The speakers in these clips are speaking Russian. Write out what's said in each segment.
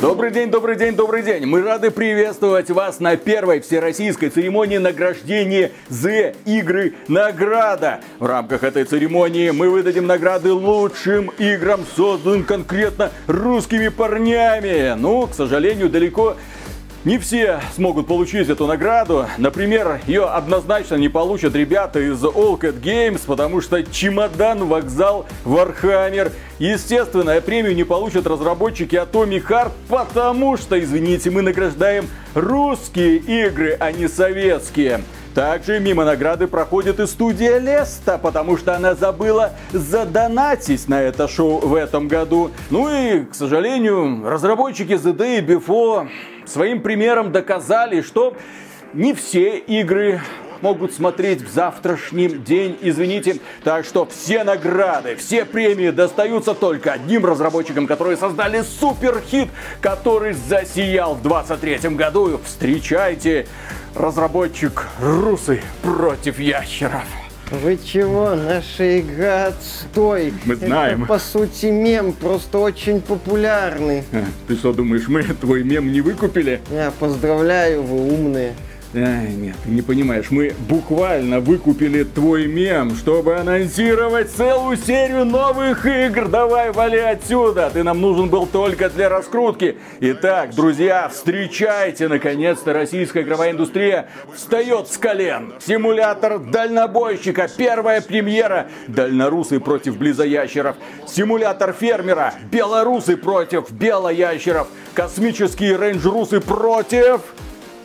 Добрый день, добрый день, добрый день. Мы рады приветствовать вас на первой всероссийской церемонии награждения The Игры Награда. В рамках этой церемонии мы выдадим награды лучшим играм, созданным конкретно русскими парнями. Ну, к сожалению, далеко не все смогут получить эту награду. Например, ее однозначно не получат ребята из All Cat Games, потому что чемодан, вокзал, Warhammer. Естественно, премию не получат разработчики Atomic Heart, потому что, извините, мы награждаем русские игры, а не советские. Также мимо награды проходит и студия Леста, потому что она забыла задонатить на это шоу в этом году. Ну и, к сожалению, разработчики The Day Before своим примером доказали, что не все игры могут смотреть в завтрашний день, извините. Так что все награды, все премии достаются только одним разработчикам, которые создали суперхит, который засиял в 23 году. Встречайте, разработчик Русы против ящеров. Вы чего? Наша игра отстой. Мы знаем. Это, по сути, мем, просто очень популярный. Ты что думаешь, мы твой мем не выкупили? Я поздравляю, вы умные. Ай, нет, ты не понимаешь, мы буквально выкупили твой мем, чтобы анонсировать целую серию новых игр. Давай, вали отсюда, ты нам нужен был только для раскрутки. Итак, друзья, встречайте, наконец-то российская игровая индустрия встает с колен. Симулятор дальнобойщика, первая премьера. Дальнорусы против близоящеров. Симулятор фермера, белорусы против белоящеров. Космические рейндж-русы против...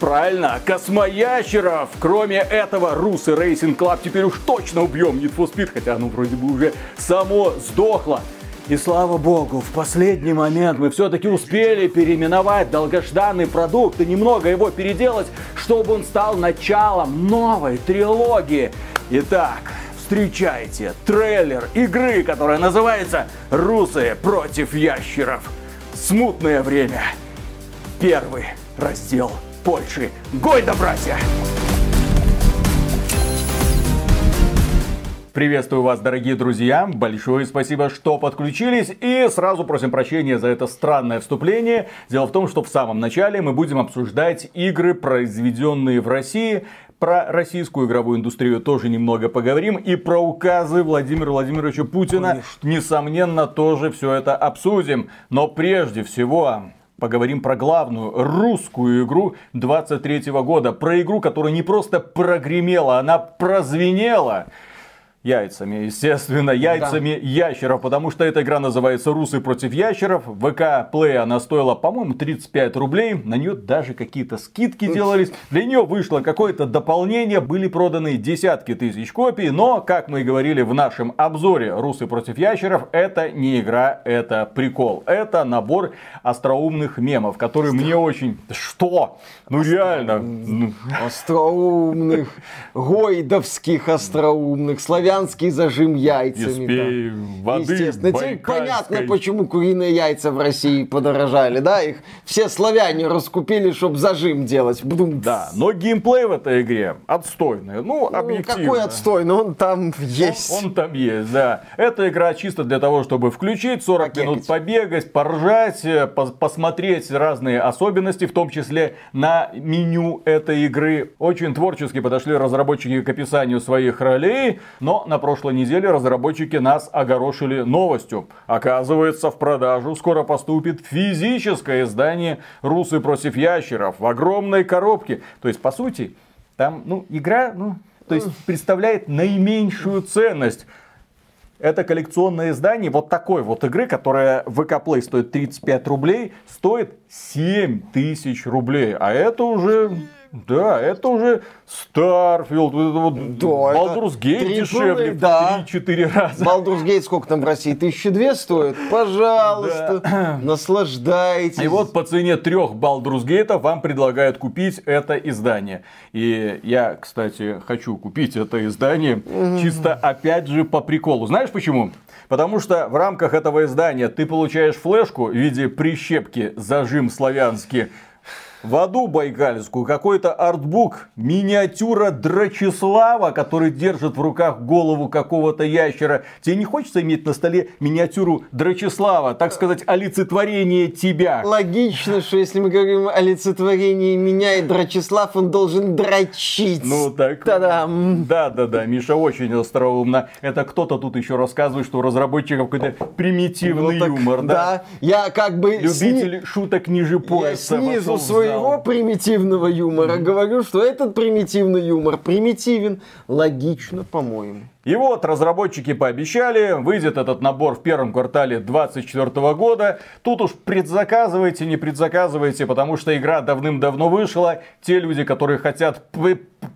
Правильно, космоящеров. Кроме этого, Русы Racing Club теперь уж точно убьем Need for Speed, хотя оно вроде бы уже само сдохло. И слава богу, в последний момент мы все-таки успели переименовать долгожданный продукт и немного его переделать, чтобы он стал началом новой трилогии. Итак, встречайте трейлер игры, которая называется «Русы против ящеров». Смутное время. Первый раздел Польши. Гойда, братья! Приветствую вас, дорогие друзья. Большое спасибо, что подключились. И сразу просим прощения за это странное вступление. Дело в том, что в самом начале мы будем обсуждать игры, произведенные в России. Про российскую игровую индустрию тоже немного поговорим. И про указы Владимира Владимировича Путина, Конечно. несомненно, тоже все это обсудим. Но прежде всего, поговорим про главную русскую игру 23 года. Про игру, которая не просто прогремела, она прозвенела яйцами, естественно, яйцами да. ящеров, потому что эта игра называется «Русы против ящеров». ВК Play она стоила, по-моему, 35 рублей. На нее даже какие-то скидки делались. Для нее вышло какое-то дополнение, были проданы десятки тысяч копий, но, как мы и говорили в нашем обзоре «Русы против ящеров», это не игра, это прикол. Это набор остроумных мемов, которые Остро... мне очень... Что? Ну Остро... реально. Остроумных, гойдовских остроумных, славян итальянский зажим яйцами. Еспей, да. воды Естественно. Теперь понятно, почему куриные яйца в России подорожали, да? Их все славяне раскупили, чтобы зажим делать. Бдум. Да, но геймплей в этой игре отстойный. Ну, ну объективно. Какой отстойный? Он там есть. Он, он там есть, да. Эта игра чисто для того, чтобы включить, 40 Побегать. минут побегать, поржать, э, посмотреть разные особенности, в том числе на меню этой игры. Очень творчески подошли разработчики к описанию своих ролей, но на прошлой неделе разработчики нас огорошили новостью. Оказывается, в продажу скоро поступит физическое издание «Русы против ящеров» в огромной коробке. То есть, по сути, там, ну, игра, ну, то есть, представляет наименьшую ценность. Это коллекционное издание вот такой вот игры, которая в ВК Play стоит 35 рублей, стоит 7 тысяч рублей. А это уже да, это уже Starfield, это вот да, Baldur's Gate дешевле да. в 3-4 раза. Baldur's Gate сколько там в России? Тысячи две стоит? Пожалуйста, да. наслаждайтесь. И вот по цене трех Baldur's Gate вам предлагают купить это издание. И я, кстати, хочу купить это издание чисто опять же по приколу. Знаешь почему? Потому что в рамках этого издания ты получаешь флешку в виде прищепки зажим славянский В аду Байкальскую какой-то артбук, миниатюра Драчеслава, который держит в руках голову какого-то ящера. Тебе не хочется иметь на столе миниатюру Драчеслава, так сказать, олицетворение тебя? Логично, что если мы говорим о олицетворении меня и Драчеслав, он должен дрочить. Ну так. Та-дам. Да, да, да, Миша очень остроумно. Это кто-то тут еще рассказывает, что у разработчиков какой-то примитивный Ну так, юмор, да? Да, я как бы сни- Любитель шуток ниже я пояса. снизу в своего примитивного юмора говорю, что этот примитивный юмор примитивен. Логично, по-моему. И вот разработчики пообещали, выйдет этот набор в первом квартале 2024 года. Тут уж предзаказывайте, не предзаказывайте, потому что игра давным-давно вышла. Те люди, которые хотят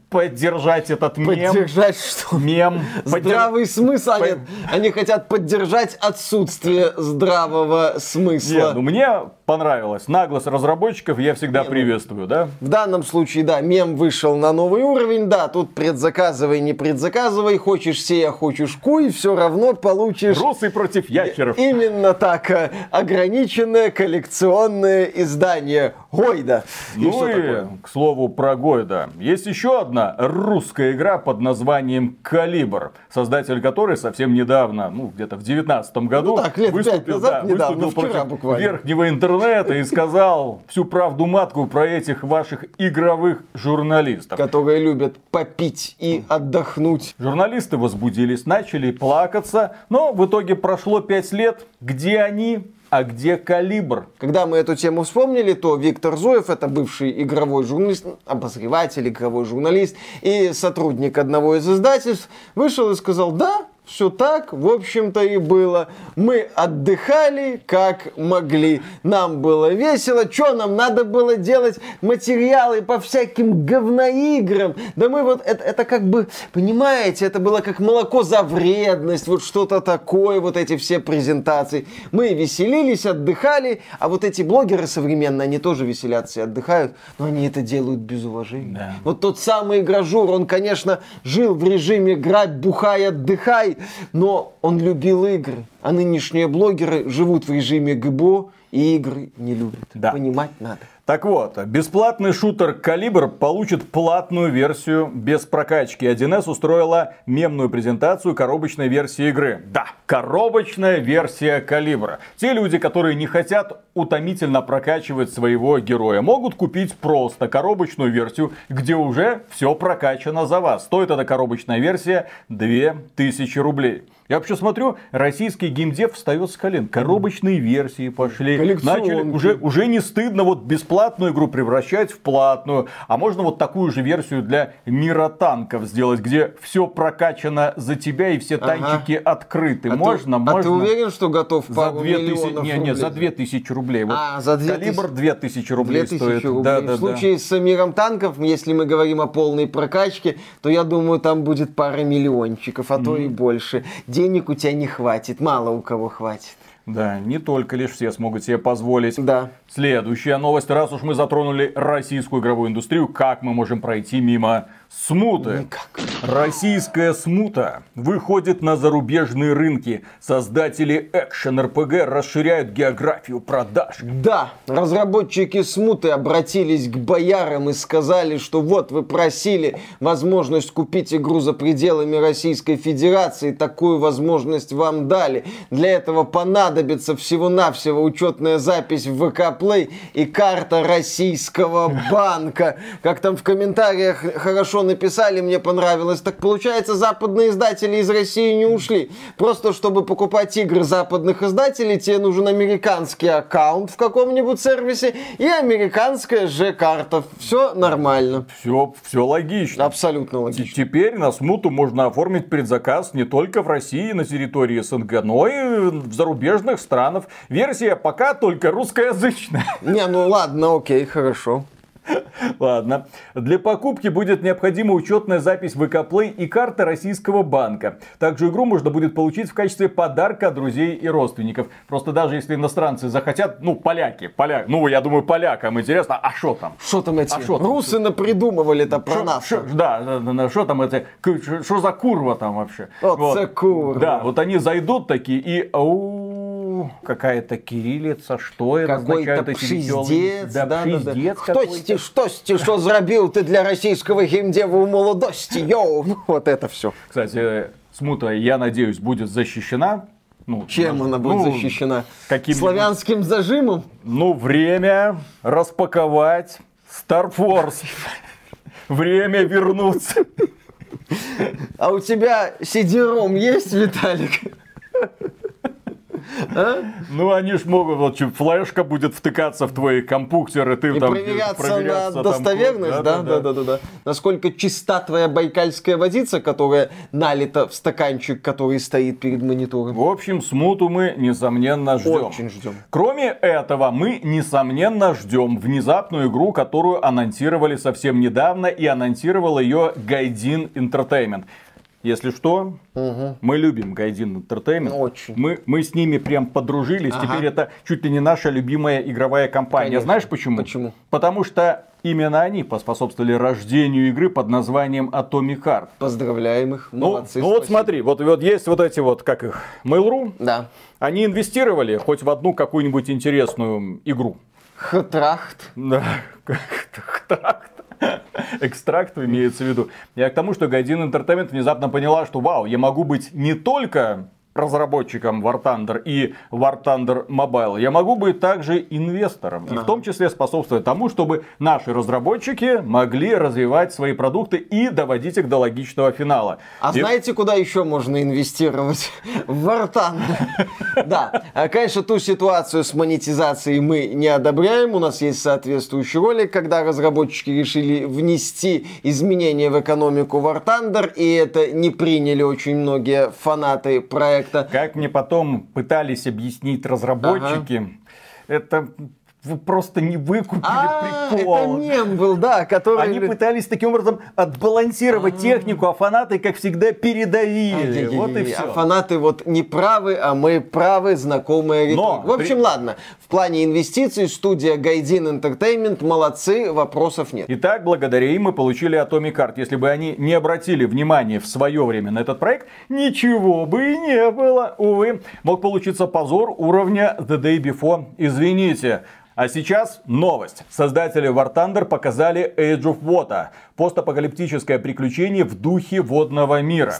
поддержать этот мем, Поддержать что? мем, Здравый смысл. Они, Под- они хотят поддержать отсутствие здравого смысла. Не, ну мне понравилось. Наглость разработчиков я всегда Не, ну- приветствую, да? В данном случае, да, мем вышел на новый уровень, да, тут предзаказывай, не предзаказывай, хочешь сея, хочешь куй, все равно получишь Русы против ящеров. именно так э, ограниченное коллекционное издание Гойда. И Ну и, такое? к слову, про Гойда. Есть еще одна русская игра под названием «Калибр», создатель которой совсем недавно, ну, где-то в девятнадцатом году, Ну так, лет выступил, назад, да, недавно, выступил вчера против буквально. верхнего интернета и сказал всю правду матку про этих ваших игровых журналистов. Которые любят попить и отдохнуть. Журналисты возбудились, начали плакаться, но в итоге прошло пять лет. Где они, а где калибр? Когда мы эту тему вспомнили, то Виктор Зуев, это бывший игровой журналист, обозреватель, игровой журналист и сотрудник одного из издательств, вышел и сказал, да, все так, в общем-то и было. Мы отдыхали как могли. Нам было весело. Что нам надо было делать? Материалы по всяким говноиграм. Да мы вот, это, это как бы, понимаете, это было как молоко за вредность, вот что-то такое, вот эти все презентации. Мы веселились, отдыхали, а вот эти блогеры современные, они тоже веселятся и отдыхают, но они это делают без уважения. Да. Вот тот самый игражур, он, конечно, жил в режиме грабь, бухай, отдыхай, но он любил игры. А нынешние блогеры живут в режиме ГБО и игры не любят. Да. Понимать надо. Так вот, бесплатный шутер «Калибр» получит платную версию без прокачки. 1С устроила мемную презентацию коробочной версии игры. Да, коробочная версия «Калибра». Те люди, которые не хотят утомительно прокачивать своего героя, могут купить просто коробочную версию, где уже все прокачано за вас. Стоит эта коробочная версия 2000 рублей. Я вообще смотрю, российский геймдев встает с колен. Коробочные версии пошли. Начали уже, уже не стыдно вот бесплатную игру превращать в платную. А можно вот такую же версию для мира танков сделать, где все прокачано за тебя и все Ага. танчики открыты. А ты- можно, а можно. ты уверен, что готов За пару 2000, миллионов не, не, рублей? за 2000 рублей. Вот А, за 2000. Калибр 2000 рублей 2000 стоит. рублей. Да, да, в случае с миром танков, если мы говорим о полной прокачке, то я думаю, там будет пара миллиончиков, а то и больше. Денег у тебя не хватит, мало у кого хватит. да. Да, не только лишь все смогут себе позволить. Да. Следующая новость. Раз уж мы затронули российскую игровую индустрию, как мы можем пройти мимо смуты? Никак. Российская смута выходит на зарубежные рынки. Создатели экшен РПГ расширяют географию продаж. Да, разработчики смуты обратились к боярам и сказали, что вот вы просили возможность купить игру за пределами Российской Федерации, такую возможность вам дали. Для этого понадобится всего-навсего учетная запись в ВК Play и карта российского банка. Как там в комментариях хорошо написали, мне понравилось. Так получается, западные издатели из России не ушли. Просто чтобы покупать игры западных издателей, тебе нужен американский аккаунт в каком-нибудь сервисе и американская же карта. Все нормально. Все, все логично. Абсолютно логично. Теперь на смуту можно оформить предзаказ не только в России, на территории СНГ, но и в зарубежных странах. Версия пока только русскоязычная. Не, ну ладно, окей, хорошо. Ладно. Для покупки будет необходима учетная запись ВК Play и карта российского банка. Также игру можно будет получить в качестве подарка от друзей и родственников. Просто даже если иностранцы захотят, ну, поляки, поляк, ну, я думаю, полякам интересно, а что там? Что там эти А шо там? русы напридумывали-то про Шо- нас? шо- да, да, что там это, что за курва там вообще? Вот це курва. Да, вот они зайдут такие и ау, Фу, какая-то кириллица, что это Какой-то означает эти веселые- пшиздец, Да, да, да, да. пшиздец Хто какой-то. сті, що сті, що зробив ти для російського геймдеву в молодості, йоу, Ну, вот это все. Кстати, смута, я надеюсь, будет защищена. Ну, Чем ну, она будет ну, защищена? каким- Славянским зажимом? Ну, время распаковать Star Force. Время вернуться. А у тебя CD-ROM есть, Виталик? Ну, они ж могут, вот флешка будет втыкаться в твой компьютер, и ты И там... проверяться, на достоверность, да, да, да, да, да. Насколько чиста твоя байкальская водица, которая налита в стаканчик, который стоит перед монитором. В общем, смуту мы, несомненно, ждем. Очень ждем. Кроме этого, мы, несомненно, ждем внезапную игру, которую анонсировали совсем недавно, и анонсировал ее Гайдин Entertainment. Если что, мы любим Гайдин Entertainment. Очень. Мы, мы с ними прям подружились. Ага. Теперь это чуть ли не наша любимая игровая компания. Конечно. Знаешь почему? Почему? Потому что именно они поспособствовали рождению игры под названием Atomic Heart. Поздравляем их, Ну, молодцы. ну вот спасибо. смотри, вот, вот есть вот эти вот, как их, Mail.ru, Да. они инвестировали хоть в одну какую-нибудь интересную игру. Хатрахт. Да, экстракт. Экстракт имеется в виду. Я к тому, что Гайдин Entertainment внезапно поняла, что вау, я могу быть не только разработчиком War Thunder и War Thunder Mobile, я могу быть также инвестором. И в том числе способствовать тому, чтобы наши разработчики могли развивать свои продукты и доводить их до логичного финала. А И- знаете, куда еще можно инвестировать? В Вартан. Да, А, конечно, ту ситуацию с монетизацией мы не одобряем. У нас есть соответствующий ролик, когда разработчики решили внести изменения в экономику War Thunder, и это не приняли очень многие фанаты проекта. Как мне потом пытались объяснить разработчики, это вы просто не выкупили А, прикол. это мем был, да, который... Они пытались таким образом отбалансировать технику, а фанаты, как всегда, передавили. Ай-яй-яй-яй. Вот и А все. фанаты вот не правы, а мы правы, знакомые Но. В общем, ладно. В плане инвестиций студия Гайдин Entertainment молодцы, вопросов нет. Итак, благодаря им мы получили Atomic Heart. Если бы они не обратили внимания в свое время на этот проект, ничего бы и не было. Увы, мог получиться позор уровня The Day Before. Извините. А сейчас новость. Создатели War Thunder показали Age of Water. Постапокалиптическое приключение в духе водного мира.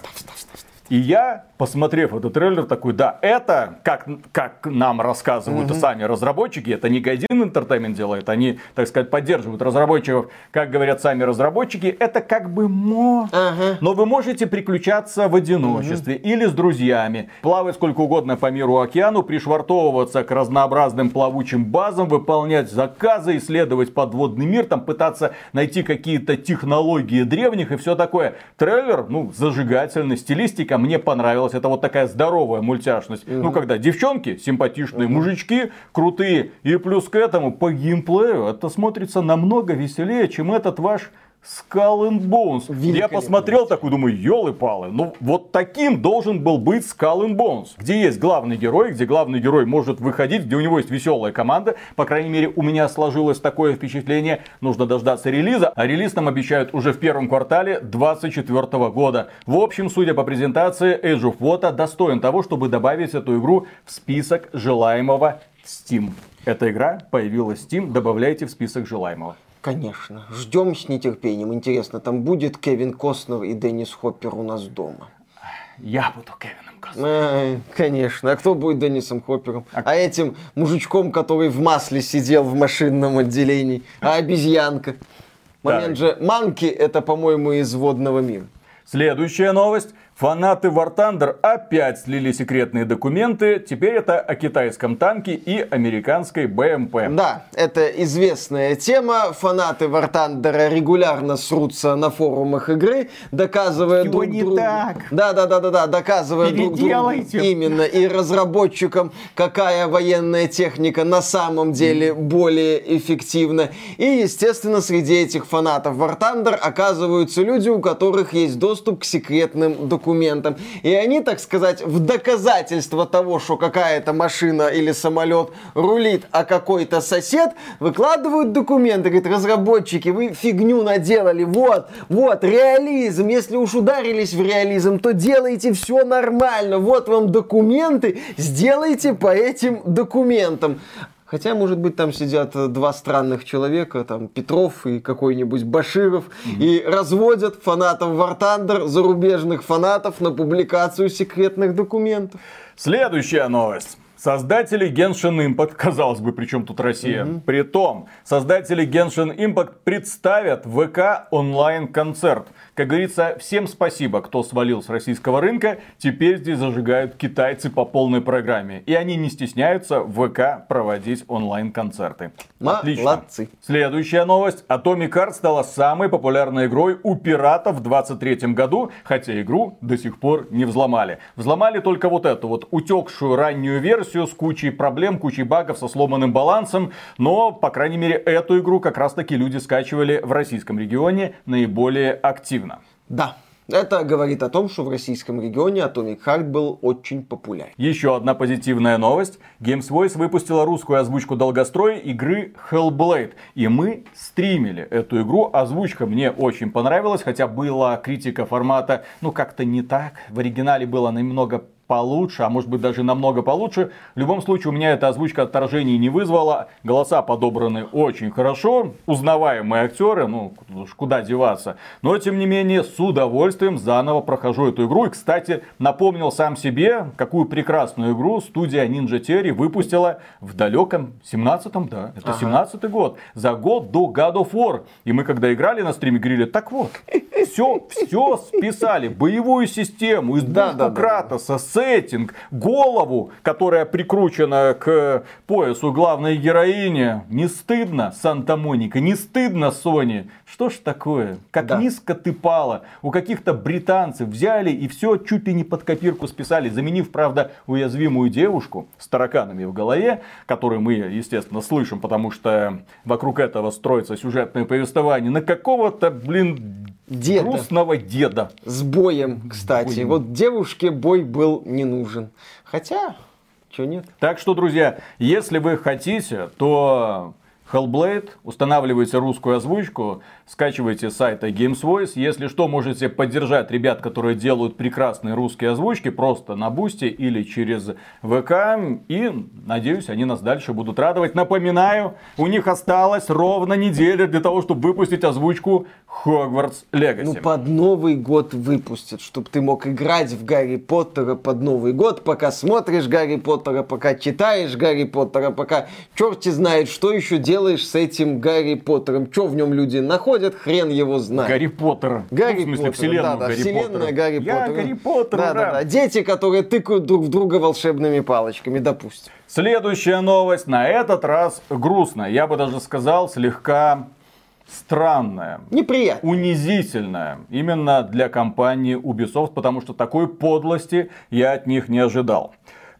И я, посмотрев этот трейлер, такой, да, это, как, как нам рассказывают и сами разработчики, это не Гайдин Entertainment делает, они, так сказать, поддерживают разработчиков, как говорят сами разработчики, это как бы мо. Ага. Но вы можете приключаться в одиночестве или с друзьями, плавать сколько угодно по миру океану, пришвартовываться к разнообразным плавучим базам, выполнять заказы, исследовать подводный мир, там пытаться найти какие-то технологии древних и все такое. Трейлер, ну, зажигательный, стилистика мне понравилась. Это вот такая здоровая мультяшность. Ну, когда девчонки, симпатичные мужички, крутые. И плюс к этому по геймплею это смотрится намного веселее, чем этот ваш Skull and Bones. Я посмотрел такой, думаю, елы-палы, ну вот таким должен был быть Skull and Bones. Где есть главный герой, где главный герой может выходить, где у него есть веселая команда. По крайней мере, у меня сложилось такое впечатление. Нужно дождаться релиза. А релиз нам обещают уже в первом квартале 2024 года. В общем, судя по презентации, Age of Water достоин того, чтобы добавить эту игру в список желаемого в Steam. Эта игра появилась в Steam, добавляйте в список желаемого. Конечно. Ждем с нетерпением. Интересно, там будет Кевин Костнер и Деннис Хоппер у нас дома? Я буду Кевином Костнером. Ай, конечно. А кто будет Деннисом Хоппером? А этим мужичком, который в масле сидел в машинном отделении? А обезьянка? Момент же Манки, это, по-моему, из водного мира. Следующая новость. Фанаты War Thunder опять слили секретные документы. Теперь это о китайском танке и американской БМП. Да, это известная тема. Фанаты War Thunder регулярно срутся на форумах игры, доказывая Всё друг не другу... так. Да, да, да, да, да, доказывая друг другу именно и разработчикам, какая военная техника на самом деле более эффективна. И, естественно, среди этих фанатов War Thunder оказываются люди, у которых есть доступ к секретным документам. Документам. И они, так сказать, в доказательство того, что какая-то машина или самолет рулит, а какой-то сосед, выкладывают документы. Говорит, разработчики, вы фигню наделали. Вот, вот, реализм. Если уж ударились в реализм, то делайте все нормально. Вот вам документы, сделайте по этим документам. Хотя, может быть, там сидят э, два странных человека, там Петров и какой-нибудь Баширов, mm-hmm. и разводят фанатов War Thunder, зарубежных фанатов на публикацию секретных документов. Следующая новость. Создатели Genshin Impact, казалось бы, причем тут Россия. Угу. Притом, создатели Genshin Impact представят ВК онлайн-концерт. Как говорится, всем спасибо, кто свалил с российского рынка. Теперь здесь зажигают китайцы по полной программе. И они не стесняются в ВК проводить онлайн-концерты. Отлично. Молодцы. Следующая новость. Atomic Heart стала самой популярной игрой у пиратов в 2023 году, хотя игру до сих пор не взломали. Взломали только вот эту вот утекшую раннюю версию версию с кучей проблем, кучей багов, со сломанным балансом. Но, по крайней мере, эту игру как раз таки люди скачивали в российском регионе наиболее активно. Да, это говорит о том, что в российском регионе Atomic Heart был очень популярен. Еще одна позитивная новость. Games Voice выпустила русскую озвучку долгостроя игры Hellblade. И мы стримили эту игру. Озвучка мне очень понравилась, хотя была критика формата, ну как-то не так. В оригинале было немного получше, а может быть даже намного получше. В любом случае у меня эта озвучка отторжений не вызвала. Голоса подобраны очень хорошо. Узнаваемые актеры, ну куда деваться. Но тем не менее с удовольствием заново прохожу эту игру. И кстати напомнил сам себе, какую прекрасную игру студия Ninja Theory выпустила в далеком 17-м, да, это ага. 17-й год. За год до God of War. И мы когда играли на стриме говорили, так вот, все, все списали. Боевую систему, избушку да, да, Кратоса, да сеттинг, голову, которая прикручена к поясу главной героини. Не стыдно, Санта-Моника, не стыдно, Сони. Что ж такое? Как да. низко ты пала. У каких-то британцев взяли и все чуть ли не под копирку списали, заменив, правда, уязвимую девушку с тараканами в голове, которую мы, естественно, слышим, потому что вокруг этого строится сюжетное повествование, на какого-то, блин, деда. грустного деда. С боем, кстати. Боем. Вот девушке бой был не нужен. Хотя, что нет. Так что, друзья, если вы хотите, то Hellblade, устанавливайте русскую озвучку, скачивайте с сайта Games Voice. Если что, можете поддержать ребят, которые делают прекрасные русские озвучки, просто на бусте или через ВК. И, надеюсь, они нас дальше будут радовать. Напоминаю, у них осталось ровно неделя для того, чтобы выпустить озвучку Hogwarts Legacy. Ну, под Новый год выпустят, чтобы ты мог играть в Гарри Поттера под Новый год, пока смотришь Гарри Поттера, пока читаешь Гарри Поттера, пока черти знает, что еще делаешь с этим Гарри Поттером. Что в нем люди находят, хрен его знает. Гарри Поттер. Гарри ну, в смысле, Поттер, вселенную да, да, Гарри вселенная Поттера. Гарри Я Поттера. Гарри Поттер, да, да, да. Дети, которые тыкают друг в друга волшебными палочками, допустим. Следующая новость, на этот раз грустная. Я бы даже сказал, слегка странная. Неприятно. Унизительная. Именно для компании Ubisoft, потому что такой подлости я от них не ожидал.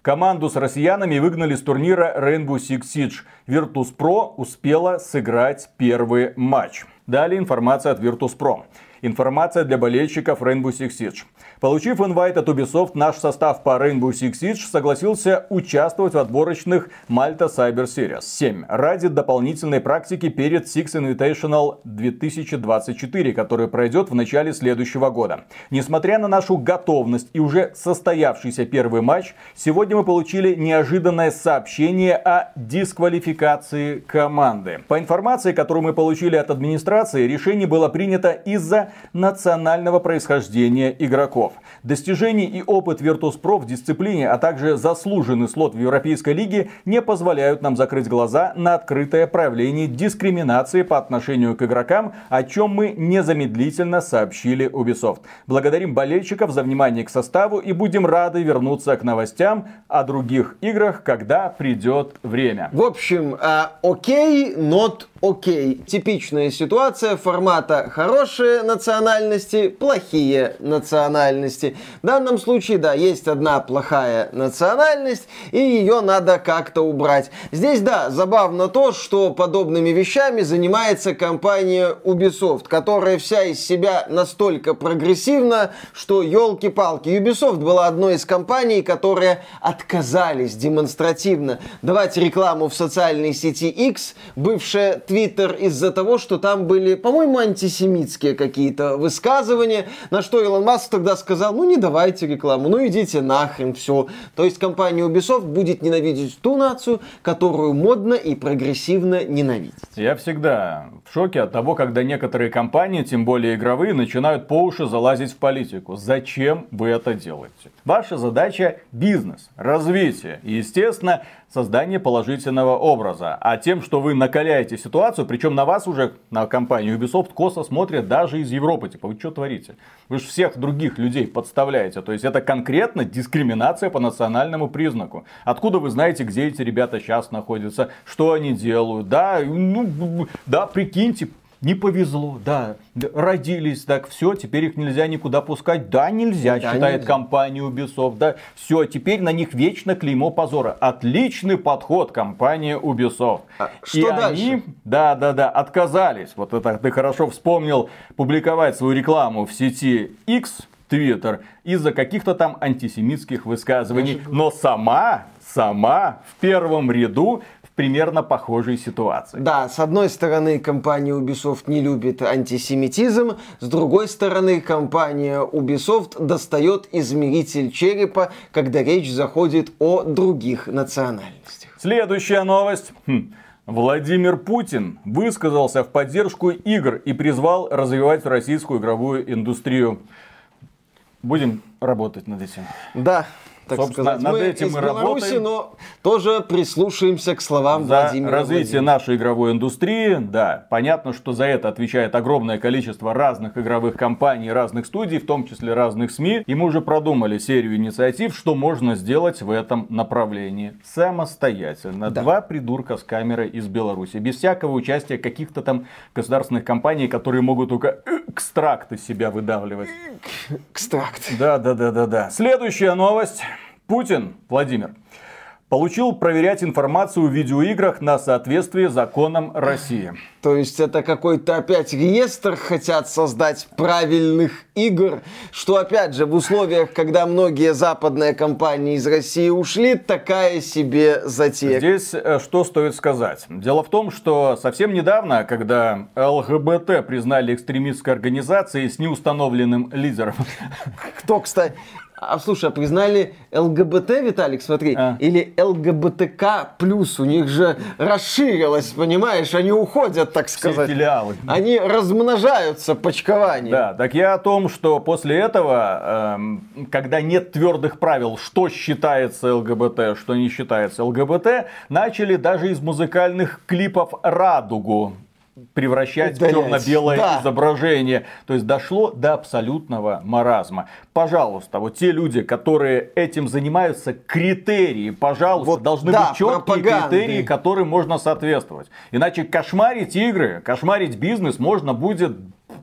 Команду с россиянами выгнали с турнира Rainbow Six Siege. Virtus.pro успела сыграть первый матч. Далее информация от Virtus.pro. Информация для болельщиков Rainbow Six Siege. Получив инвайт от Ubisoft, наш состав по Rainbow Six Siege согласился участвовать в отборочных Malta Cyber Series 7 ради дополнительной практики перед Six Invitational 2024, который пройдет в начале следующего года. Несмотря на нашу готовность и уже состоявшийся первый матч, сегодня мы получили неожиданное сообщение о дисквалификации команды. По информации, которую мы получили от администрации, решение было принято из-за национального происхождения игроков. Достижения и опыт Virtus.pro в дисциплине, а также заслуженный слот в Европейской лиге не позволяют нам закрыть глаза на открытое проявление дискриминации по отношению к игрокам, о чем мы незамедлительно сообщили Ubisoft. Благодарим болельщиков за внимание к составу и будем рады вернуться к новостям о других играх, когда придет время. В общем, окей, uh, okay, not окей. Типичная ситуация формата хорошие национальности, плохие национальности. В данном случае, да, есть одна плохая национальность, и ее надо как-то убрать. Здесь, да, забавно то, что подобными вещами занимается компания Ubisoft, которая вся из себя настолько прогрессивна, что елки-палки. Ubisoft была одной из компаний, которые отказались демонстративно давать рекламу в социальной сети X, бывшая Твиттер из-за того, что там были, по-моему, антисемитские какие-то высказывания, на что Илон Маск тогда сказал, ну не давайте рекламу, ну идите нахрен, все. То есть компания Ubisoft будет ненавидеть ту нацию, которую модно и прогрессивно ненавидеть. Я всегда в шоке от того, когда некоторые компании, тем более игровые, начинают по уши залазить в политику. Зачем вы это делаете? Ваша задача – бизнес, развитие. И, естественно, создание положительного образа. А тем, что вы накаляете ситуацию, причем на вас уже, на компанию Ubisoft, косо смотрят даже из Европы. Типа, вы что творите? Вы же всех других людей подставляете. То есть это конкретно дискриминация по национальному признаку. Откуда вы знаете, где эти ребята сейчас находятся, что они делают? Да, ну, да, прикиньте, не повезло, да, родились, так все, теперь их нельзя никуда пускать. Да, нельзя, да, считает нельзя. компания Ubisoft, да, все, теперь на них вечно клеймо позора. Отличный подход компания Ubisoft. А, что И дальше? они, да, да, да, отказались, вот это ты хорошо вспомнил, публиковать свою рекламу в сети X, Twitter, из-за каких-то там антисемитских высказываний. Но сама, сама в первом ряду примерно похожей ситуации. Да, с одной стороны, компания Ubisoft не любит антисемитизм, с другой стороны, компания Ubisoft достает измеритель черепа, когда речь заходит о других национальностях. Следующая новость. Хм. Владимир Путин высказался в поддержку игр и призвал развивать российскую игровую индустрию. Будем работать над этим. Да, так Собственно, сказать. Над мы этим из мы Беларуси, работаем. но тоже прислушаемся к словам за Владимира развитие нашей игровой индустрии, да. Понятно, что за это отвечает огромное количество разных игровых компаний, разных студий, в том числе разных СМИ. И мы уже продумали серию инициатив, что можно сделать в этом направлении самостоятельно. Да. Два придурка с камерой из Беларуси, без всякого участия каких-то там государственных компаний, которые могут только экстракты себя выдавливать. Экстракт. Да, да, да, да, да. Следующая новость. Путин, Владимир, получил проверять информацию в видеоиграх на соответствие законам России. То есть это какой-то опять реестр хотят создать правильных игр, что опять же в условиях, когда многие западные компании из России ушли, такая себе затея. Здесь э, что стоит сказать? Дело в том, что совсем недавно, когда ЛГБТ признали экстремистской организацией с неустановленным лидером. Кто, кстати? А слушай, а признали ЛГБТ, Виталик, смотри, а. или ЛГБТК плюс, у них же расширилось, понимаешь, они уходят, так сказать. Все филиалы. Они размножаются почкованием. Да, так я о том, что после этого, э, когда нет твердых правил, что считается ЛГБТ, что не считается ЛГБТ, начали даже из музыкальных клипов радугу превращать Удалять. в черно-белое да. изображение. То есть дошло до абсолютного маразма. Пожалуйста, вот те люди, которые этим занимаются, критерии, пожалуйста, вот, должны да, быть четкие пропаганды. критерии, которым можно соответствовать. Иначе кошмарить игры, кошмарить бизнес можно будет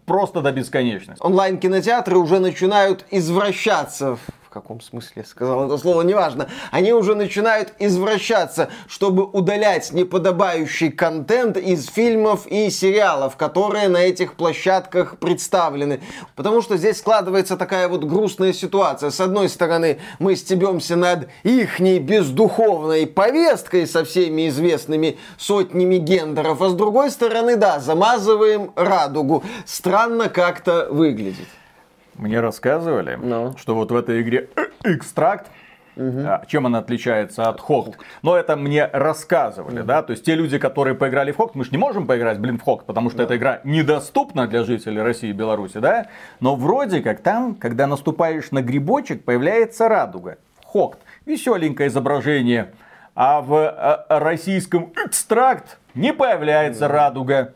просто до бесконечности. Онлайн-кинотеатры уже начинают извращаться каком смысле сказал это слово, неважно, они уже начинают извращаться, чтобы удалять неподобающий контент из фильмов и сериалов, которые на этих площадках представлены. Потому что здесь складывается такая вот грустная ситуация. С одной стороны, мы стебемся над ихней бездуховной повесткой со всеми известными сотнями гендеров, а с другой стороны, да, замазываем радугу. Странно как-то выглядит. Мне рассказывали, no. Ну. что вот в этой игре экстракт Угу. Чем она отличается от Хокт? Но это мне рассказывали, угу. да, то есть те люди, которые поиграли в Хокт, мы же не можем поиграть, блин, в Хокт, потому что да. эта игра недоступна для жителей России и Беларуси, да, но вроде как там, когда наступаешь на грибочек, появляется радуга. Хокт, веселенькое изображение, а в э, российском экстракт не появляется да. радуга.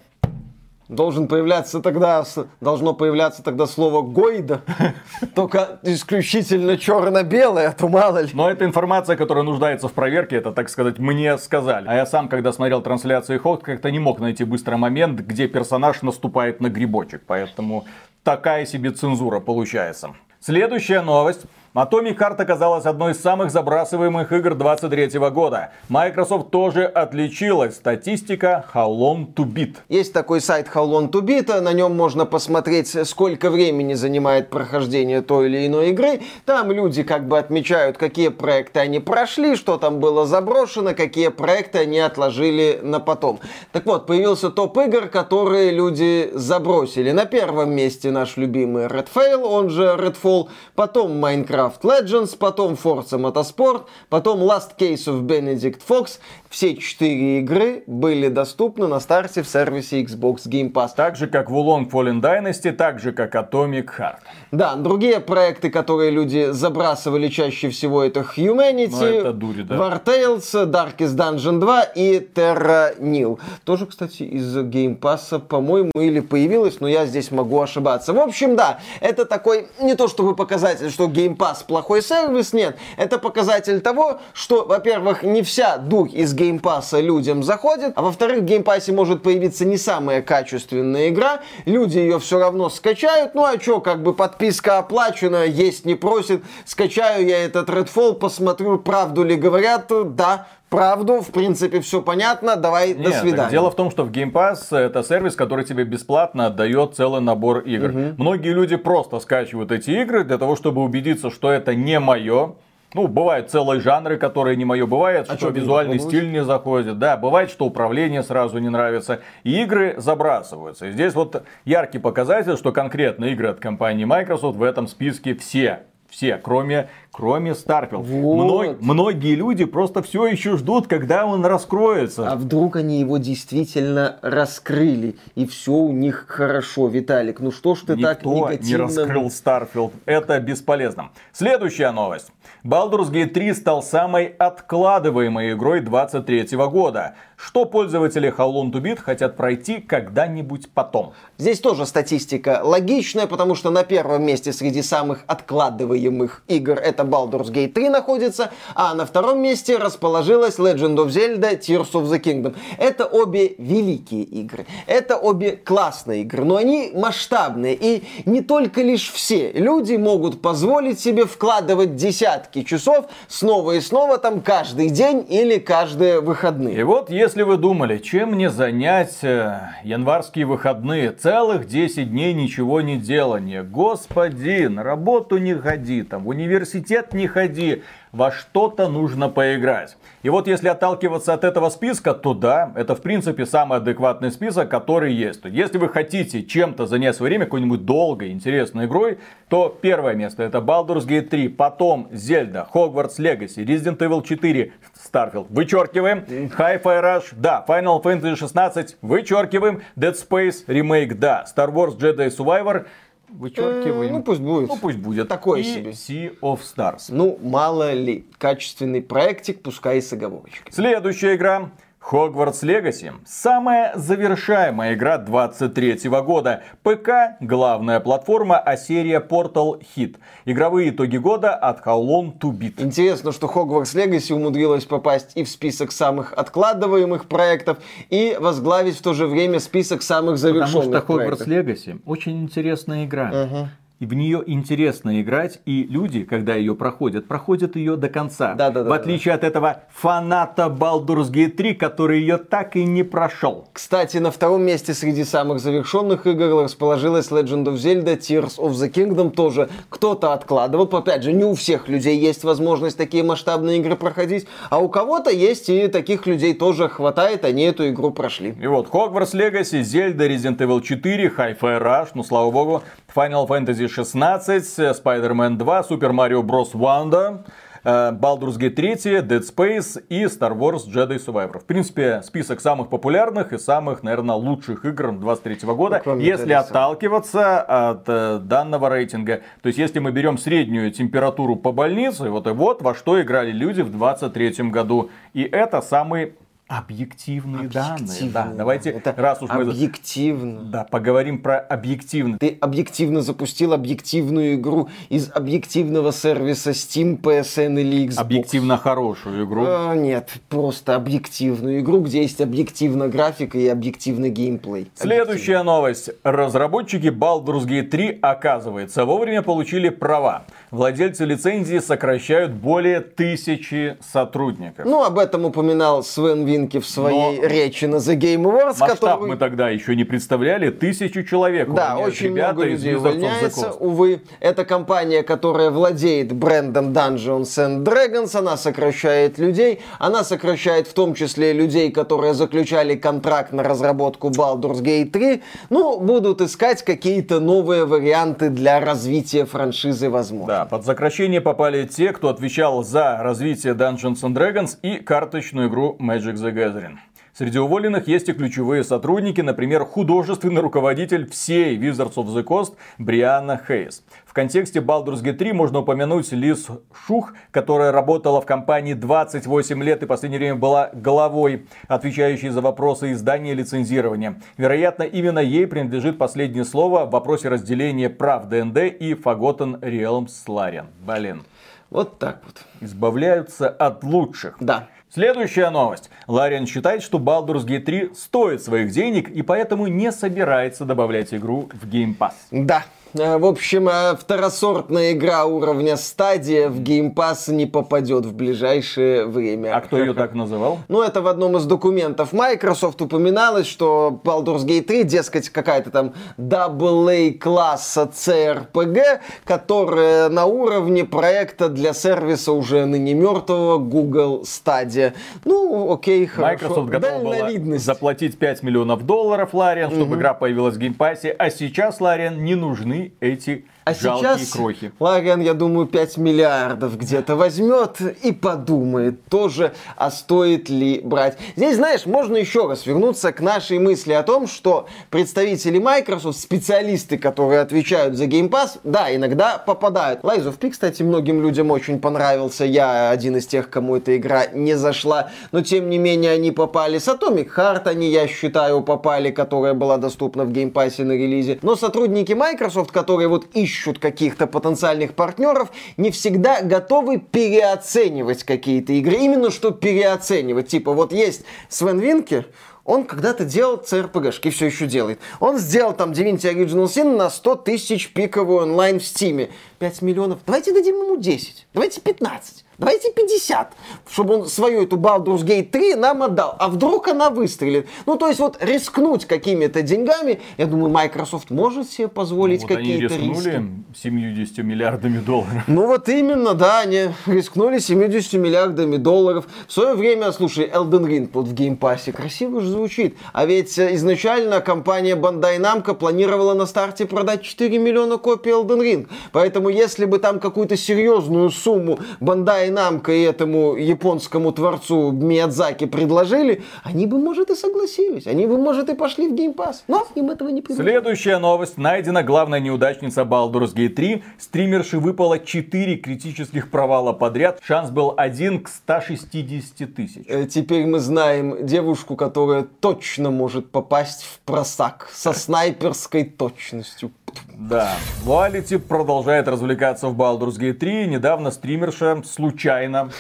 Должен появляться тогда, должно появляться тогда слово «гойда», только исключительно черно-белое, а то мало ли. Но это информация, которая нуждается в проверке, это, так сказать, мне сказали. А я сам, когда смотрел трансляции Хот, как-то не мог найти быстрый момент, где персонаж наступает на грибочек, поэтому такая себе цензура получается. Следующая новость. Atomic Heart оказалась одной из самых забрасываемых игр 23 года. Microsoft тоже отличилась. Статистика How Long to Beat. Есть такой сайт How Long to Beat, на нем можно посмотреть, сколько времени занимает прохождение той или иной игры. Там люди как бы отмечают, какие проекты они прошли, что там было заброшено, какие проекты они отложили на потом. Так вот, появился топ игр, которые люди забросили. На первом месте наш любимый Redfall, он же Redfall, потом Minecraft Minecraft Legends, потом Forza Motorsport, потом Last Case of Benedict Fox. Все четыре игры были доступны на старте в сервисе Xbox Game Pass. Так же, как Wulong Fallen Dynasty, так же, как Atomic Heart. Да, другие проекты, которые люди забрасывали чаще всего, это Humanity, Ну, это дури, да. War Tales, Darkest Dungeon 2 и Terra Nil. Тоже, кстати, из Game Pass, по-моему, или появилась, но я здесь могу ошибаться. В общем, да, это такой, не то чтобы показатель, что Game Pass плохой сервис, нет. Это показатель того, что, во-первых, не вся дурь из Pass людям заходит, а во-вторых, в Pass может появиться не самая качественная игра, люди ее все равно скачают, ну а что, как бы подписка оплачена, есть не просит, скачаю я этот Redfall, посмотрю, правду ли говорят, да, правду, в принципе, все понятно, давай, Нет, до свидания. дело в том, что в Game Pass это сервис, который тебе бесплатно отдает целый набор игр. Многие люди просто скачивают эти игры для того, чтобы убедиться, что это не мое. Ну, бывают целые жанры, которые не мое. Бывает, А что не визуальный стиль не заходит. Да, бывает, что управление сразу не нравится. И игры забрасываются. И здесь вот яркий показатель, что конкретно игры от компании Microsoft в этом списке все. Все, кроме, кроме Starfield. Вот. Мно- многие люди просто все еще ждут, когда он раскроется. А вдруг они его действительно раскрыли, и все у них хорошо, Виталик? Ну что ж ты так Никто не негативно... раскрыл Starfield. Это бесполезно. Следующая новость. Baldur's Gate 3 стал самой откладываемой игрой 23 года. Что пользователи How Long to Beat хотят пройти когда-нибудь потом. Здесь тоже статистика логичная, потому что на первом месте среди самых откладываемых игр это Baldur's Gate 3 находится, а на втором месте расположилась Legend of Zelda Tears of the Kingdom. Это обе великие игры, это обе классные игры, но они масштабные, и не только лишь все люди могут позволить себе вкладывать десятки часов снова и снова там каждый день или каждые выходные. И вот, если вы думали, чем мне занять э, январские выходные, целых 10 дней ничего не делания. Господи, на работу не ходи, там, в университет не ходи, во что-то нужно поиграть. И вот если отталкиваться от этого списка, то да, это в принципе самый адекватный список, который есть. Если вы хотите чем-то занять свое время, какой-нибудь долгой, интересной игрой, то первое место это Baldur's Gate 3, потом Zelda, Hogwarts Legacy, Resident Evil 4, Starfield, вычеркиваем, Hi-Fi Rush, да, Final Fantasy 16, вычеркиваем, Dead Space Remake, да, Star Wars Jedi Survivor, вычеркиваем. Э, ну, пусть будет. Ну, пусть будет. Такое И себе. Sea of Stars. Ну, мало ли, качественный проектик, пускай и с оговорочкой. Следующая игра. Hogwarts Legacy. Самая завершаемая игра 23 года. ПК – главная платформа, а серия Portal Hit. Игровые итоги года от How to Beat. Интересно, что Hogwarts Legacy умудрилась попасть и в список самых откладываемых проектов, и возглавить в то же время список самых Потому завершенных что Hogwarts проектов. Legacy очень интересная игра. И в нее интересно играть, и люди, когда ее проходят, проходят ее до конца. Да-да-да, в отличие от этого фаната Baldur's Gate 3, который ее так и не прошел. Кстати, на втором месте среди самых завершенных игр расположилась Legend of Zelda Tears of the Kingdom. Тоже кто-то откладывал. Опять же, не у всех людей есть возможность такие масштабные игры проходить, а у кого-то есть и таких людей тоже хватает, они эту игру прошли. И вот Hogwarts Legacy, Zelda, Resident Evil 4, Hi-Fi Rush, ну слава богу, Final Fantasy 16, э, Spider-Man 2, Super Mario Bros. Wonder, э, Baldur's Gate 3, Dead Space и Star Wars Jedi Survivor. В принципе, список самых популярных и самых, наверное, лучших игр 23 года, Ну, если Space. отталкиваться от э, данного рейтинга. То есть, если мы берем среднюю температуру по больнице, вот и вот во что играли люди в 23 году. И это самый объективные данные. Да, давайте, это раз уж мы... Объективно. Да, поговорим про объективно. Ты объективно запустил объективную игру из объективного сервиса Steam, PSN или Xbox. Объективно хорошую игру? А, нет, просто объективную игру, где есть объективно графика и объективный геймплей. Следующая новость. Разработчики Baldur's Gate 3, оказывается, вовремя получили права. Владельцы лицензии сокращают более тысячи сотрудников. Ну, об этом упоминал Свен Вин новинки в своей Но речи на The Game Awards. Масштаб который... мы тогда еще не представляли. Тысячу человек. Да, очень много людей увольняется. Увы, это компания, которая владеет брендом Dungeons and Dragons. Она сокращает людей. Она сокращает в том числе людей, которые заключали контракт на разработку Baldur's Gate 3. Ну, будут искать какие-то новые варианты для развития франшизы, возможно. Да, под сокращение попали те, кто отвечал за развитие Dungeons and Dragons и карточную игру Magic the the Gathering. Среди уволенных есть и ключевые сотрудники, например, художественный руководитель всей Wizards of the Coast Брианна Хейс. В контексте Baldur's Gate 3 можно упомянуть Лиз Шух, которая работала в компании 28 лет и в последнее время была главой, отвечающей за вопросы издания и лицензирования. Вероятно, именно ей принадлежит последнее слово в вопросе разделения прав ДНД и Forgotten Realms Larian. Блин. Вот так вот. Избавляются от лучших. Да. Следующая новость. Лариан считает, что Baldur's Gate 3 стоит своих денег и поэтому не собирается добавлять игру в Game Pass. Да, в общем, э, второсортная игра уровня стадия в Game Pass не попадет в ближайшее время. А кто ее так называл? Ну, это в одном из документов Microsoft упоминалось, что Baldur's Gate 3, дескать, какая-то там AA класса CRPG, которая на уровне проекта для сервиса уже ныне мертвого Google Stadia. Ну, окей, хорошо. Microsoft готова была заплатить 5 миллионов долларов Лариан, чтобы угу. игра появилась в Game Pass, а сейчас Лариан не нужны эти а Жалкие сейчас крохи. Лаген, я думаю, 5 миллиардов где-то возьмет и подумает тоже, а стоит ли брать. Здесь, знаешь, можно еще раз вернуться к нашей мысли о том, что представители Microsoft, специалисты, которые отвечают за Game Pass, да, иногда попадают. Lies of P, кстати, многим людям очень понравился. Я один из тех, кому эта игра не зашла. Но, тем не менее, они попали. С Atomic Heart они, я считаю, попали, которая была доступна в Game Pass на релизе. Но сотрудники Microsoft, которые вот ищут ищут каких-то потенциальных партнеров, не всегда готовы переоценивать какие-то игры. Именно что переоценивать. Типа вот есть Свен Винкер, он когда-то делал CRPG-шки, все еще делает. Он сделал там Divinity Original Sin на 100 тысяч пиковый онлайн в Стиме. 5 миллионов. Давайте дадим ему 10. Давайте 15. Давайте 50, чтобы он свою эту Baldur's Gate 3 нам отдал. А вдруг она выстрелит? Ну, то есть вот рискнуть какими-то деньгами, я думаю, Microsoft может себе позволить ну, вот какие-то они рискнули риски. 70 миллиардами долларов. Ну, вот именно, да, они рискнули 70 миллиардами долларов. В свое время, слушай, Elden Ring вот в Game Pass е красиво же звучит. А ведь изначально компания Bandai Namco планировала на старте продать 4 миллиона копий Elden Ring. Поэтому если бы там какую-то серьезную сумму Bandai Bandai Namco и этому японскому творцу Миядзаки предложили, они бы, может, и согласились. Они бы, может, и пошли в Game Pass. Но им этого не предложили. Следующая новость. Найдена главная неудачница Baldur's Gate 3. Стримерши выпало 4 критических провала подряд. Шанс был один к 160 тысяч. Э, теперь мы знаем девушку, которая точно может попасть в просак со снайперской точностью. Да, Вуалити продолжает развлекаться в Baldur's Gate 3. Недавно стримерша случайно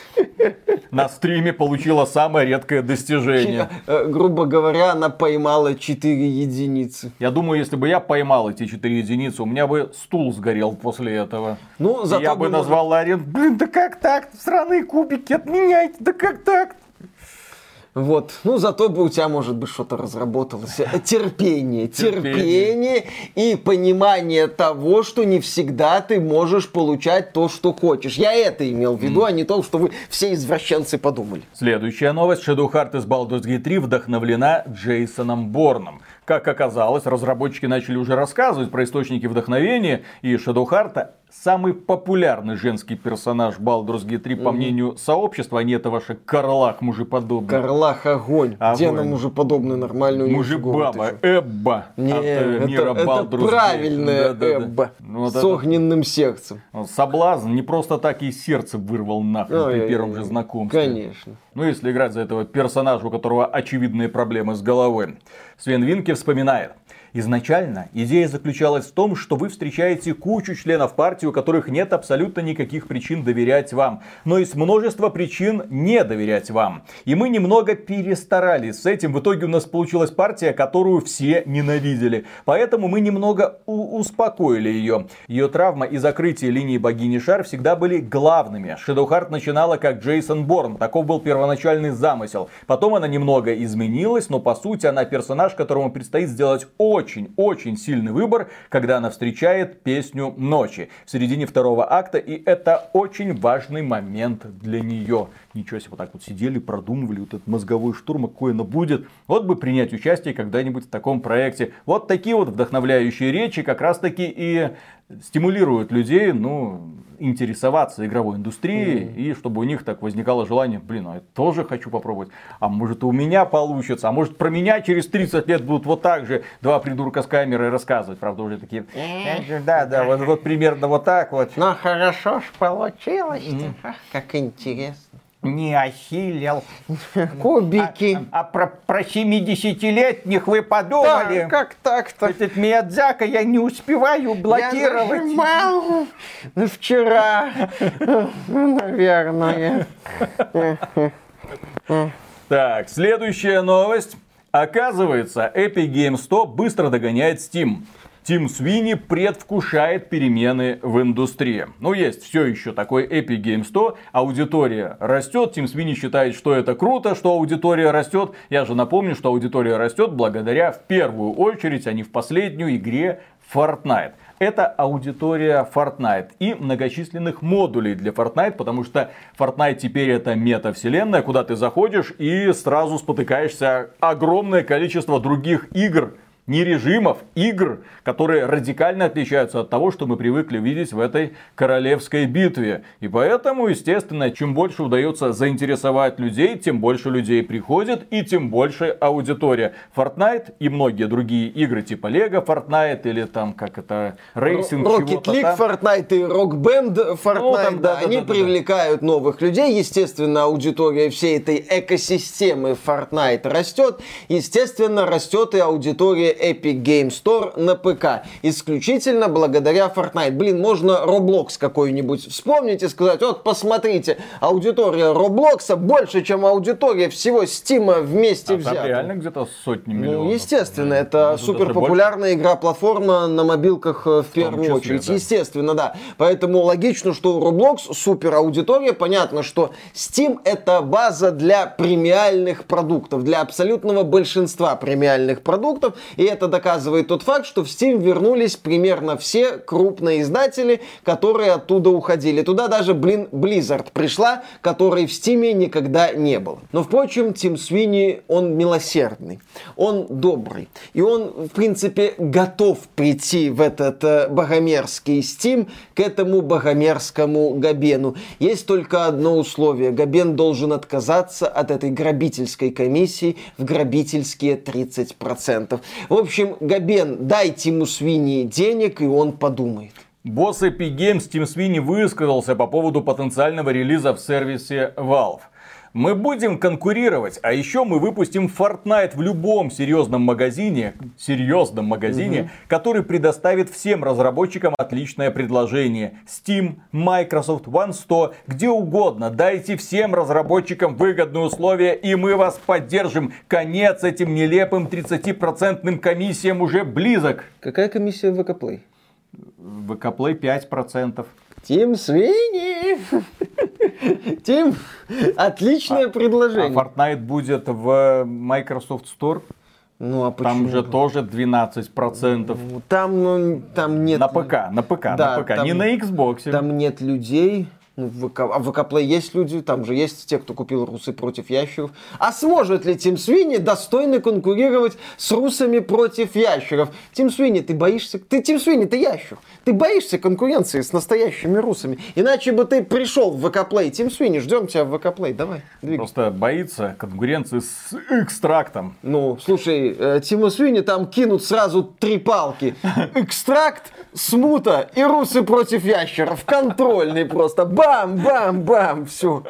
на стриме получила самое редкое достижение. Э, грубо говоря, она поймала 4 единицы. Я думаю, если бы я поймал эти 4 единицы, у меня бы стул сгорел после этого. Ну, зато я бы назвал Ларин, блин, да как так? Сраные кубики отменяйте, да как так? Вот. Ну, зато бы у тебя, может быть, что-то разработалось. Терпение, терпение и понимание того, что не всегда ты можешь получать то, что хочешь. Я это имел в виду, mm. а не то, что вы все извращенцы подумали. Следующая новость. Shadow Heart из Baldur's Gate 3 вдохновлена Джейсоном Борном. Как оказалось, разработчики начали уже рассказывать про источники вдохновения, и Shadow Heart самый популярный женский персонаж Baldur's Gate 3, по мнению сообщества, а не это ваши Карлах мужеподобный. Карлах огонь. Огонь. Где нам мужеподобный нормальную Мужебаба, Эбба Не, от э, это, мира это Baldur's правильная Да-да-да. Эбба. Ну, вот с это- огненным сердцем. Соблазн не просто так и сердце вырвал нахрен при Ой-ой-ой. первом же знакомстве. Конечно. Ну, если играть за этого персонажа, у которого очевидные проблемы с головой. Свен Винке вспоминает. Изначально идея заключалась в том, что вы встречаете кучу членов партии, у которых нет абсолютно никаких причин доверять вам. Но есть множество причин не доверять вам. И мы немного перестарались с этим. В итоге у нас получилась партия, которую все ненавидели. Поэтому мы немного успокоили ее. Ее травма и закрытие линии богини Шар всегда были главными. Heart начинала как Джейсон Борн. Таков был первоначальный замысел. Потом она немного изменилась, но по сути она персонаж, которому предстоит сделать очень-очень сильный выбор, когда она встречает песню ночи в середине второго акта. И это очень важный момент для нее. Ничего себе, вот так вот сидели, продумывали вот этот мозговой штурм, а какой оно будет. Вот бы принять участие когда-нибудь в таком проекте. Вот такие вот вдохновляющие речи как раз таки и стимулируют людей, ну, интересоваться игровой индустрией, и чтобы у них так возникало желание, блин, а я тоже хочу попробовать, а может у меня получится, а может про меня через 30 лет будут вот так же два придурка с камерой рассказывать, правда уже такие, да, да, вот, вот примерно вот так вот. Ну, хорошо ж получилось Ах, как интересно. Не осилил. Кубики. А, про, про 70-летних вы подумали? Да, как так-то? Этот Миядзака я не успеваю Я блокировать. нажимал вчера, наверное. Так, следующая новость. Оказывается, Epic Games 100 быстро догоняет Steam. Тим Свини предвкушает перемены в индустрии. Ну, есть все еще такой Epic Games 100, аудитория растет, Тим Свини считает, что это круто, что аудитория растет. Я же напомню, что аудитория растет благодаря в первую очередь, а не в последнюю игре Fortnite. Это аудитория Fortnite и многочисленных модулей для Fortnite, потому что Fortnite теперь это метавселенная, куда ты заходишь и сразу спотыкаешься огромное количество других игр, не режимов, игр, которые радикально отличаются от того, что мы привыкли видеть в этой королевской битве. И поэтому, естественно, чем больше удается заинтересовать людей, тем больше людей приходит и тем больше аудитория. Fortnite и многие другие игры типа Lego Fortnite или там как это racing Rocket League, там. Fortnite и Rock Band Fortnite, Ну, там, да, да, да, они да, да, да. привлекают новых людей. Естественно, аудитория всей этой экосистемы Fortnite растет. Естественно, растет и аудитория Epic Game Store на ПК. Исключительно благодаря Fortnite. Блин, можно Roblox какой-нибудь вспомнить и сказать, вот посмотрите, аудитория Roblox больше, чем аудитория всего Steam вместе А взятых. там реально где-то сотни миллионов. Ну, естественно, это супер популярная игра-платформа на мобилках э, в первую числе, очередь. да. Естественно, да. Поэтому логично, что у Roblox супер аудитория. Понятно, что Steam это база для премиальных продуктов, для абсолютного большинства премиальных продуктов. И это доказывает тот факт, что в Steam вернулись примерно все крупные издатели, которые оттуда уходили. Туда даже, блин, Blizzard пришла, которой в Steam никогда не было. Но, впрочем, Тим Свини, он милосердный, он добрый. И он, в принципе, готов прийти в этот э, богомерзкий Steam к этому богомерзкому Габену. Есть только одно условие. Габен должен отказаться от этой грабительской комиссии в грабительские 30%. В общем, Габен, дай Тиму Свини денег, и он подумает. Босс Epic Games Тим Свини высказался по поводу потенциального релиза в сервисе Valve. Мы будем конкурировать, а еще мы выпустим Fortnite в любом серьезном магазине, серьезном магазине, который предоставит всем разработчикам отличное предложение. Steam, Microsoft, OneStore, где угодно. Дайте всем разработчикам выгодные условия, и мы вас поддержим. Конец этим нелепым 30% комиссиям уже близок. Какая комиссия в ВК-плей? ВК-плей 5%. Тим Свини! Тим, отличное А предложение. Fortnite будет в Microsoft Store. Ну а почему? Там же тоже 12%. Там, ну, там нет... На ПК, на ПК, Да, на ПК. там- Не на Xbox. Там нет людей, Ну, в ВК, а в ВК Play есть люди, там же есть те, кто купил русы против ящеров. А сможет ли Тим Свини достойно конкурировать с русами против ящеров? Тим Свини, ты боишься... Ты, Тим Свини, ты ящер. Ты боишься конкуренции с настоящими русами. Иначе бы ты пришел в ВК Play. Тим Свини, ждем тебя в ВК Play. Давай, двигайся. Просто боится конкуренции с экстрактом. Ну, слушай, э, Тиму Свини там кинут сразу три палки. Экстракт, смута и русы против ящеров. Контрольный просто. Бам-бам-бам. Все.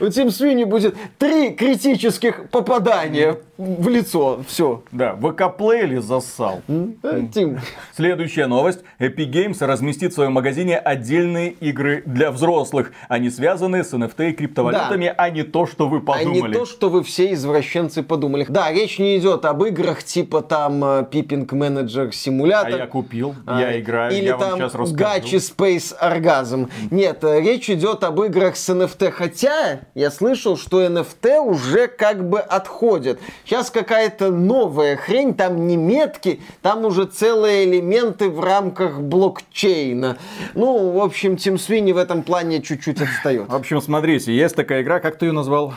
У Тим Свини будет три критических попадания в лицо. Все. Да, ВК-плей или засал? Э, Тим. Следующая новость. Epic Games разместит в своем магазине отдельные игры для взрослых. Они связаны с NFT и криптовалютами, да. а не то, что вы подумали. А не то, что вы все извращенцы подумали. Да, речь не идет об играх типа там Пиппинг Менеджер Симулятор. А я купил, а, я играю, или я там вам сейчас расскажу. Гачи Space Orgasm. Нет, э, речь идет об играх с NFT. Хотя я слышал, что NFT уже как бы отходят. Сейчас какая-то новая хрень, там не метки, там уже целые элементы в рамках блокчейна. Ну, в общем, Тим Свини в этом плане чуть-чуть отстает. В общем, смотрите, есть такая игра, как ты ее назвал?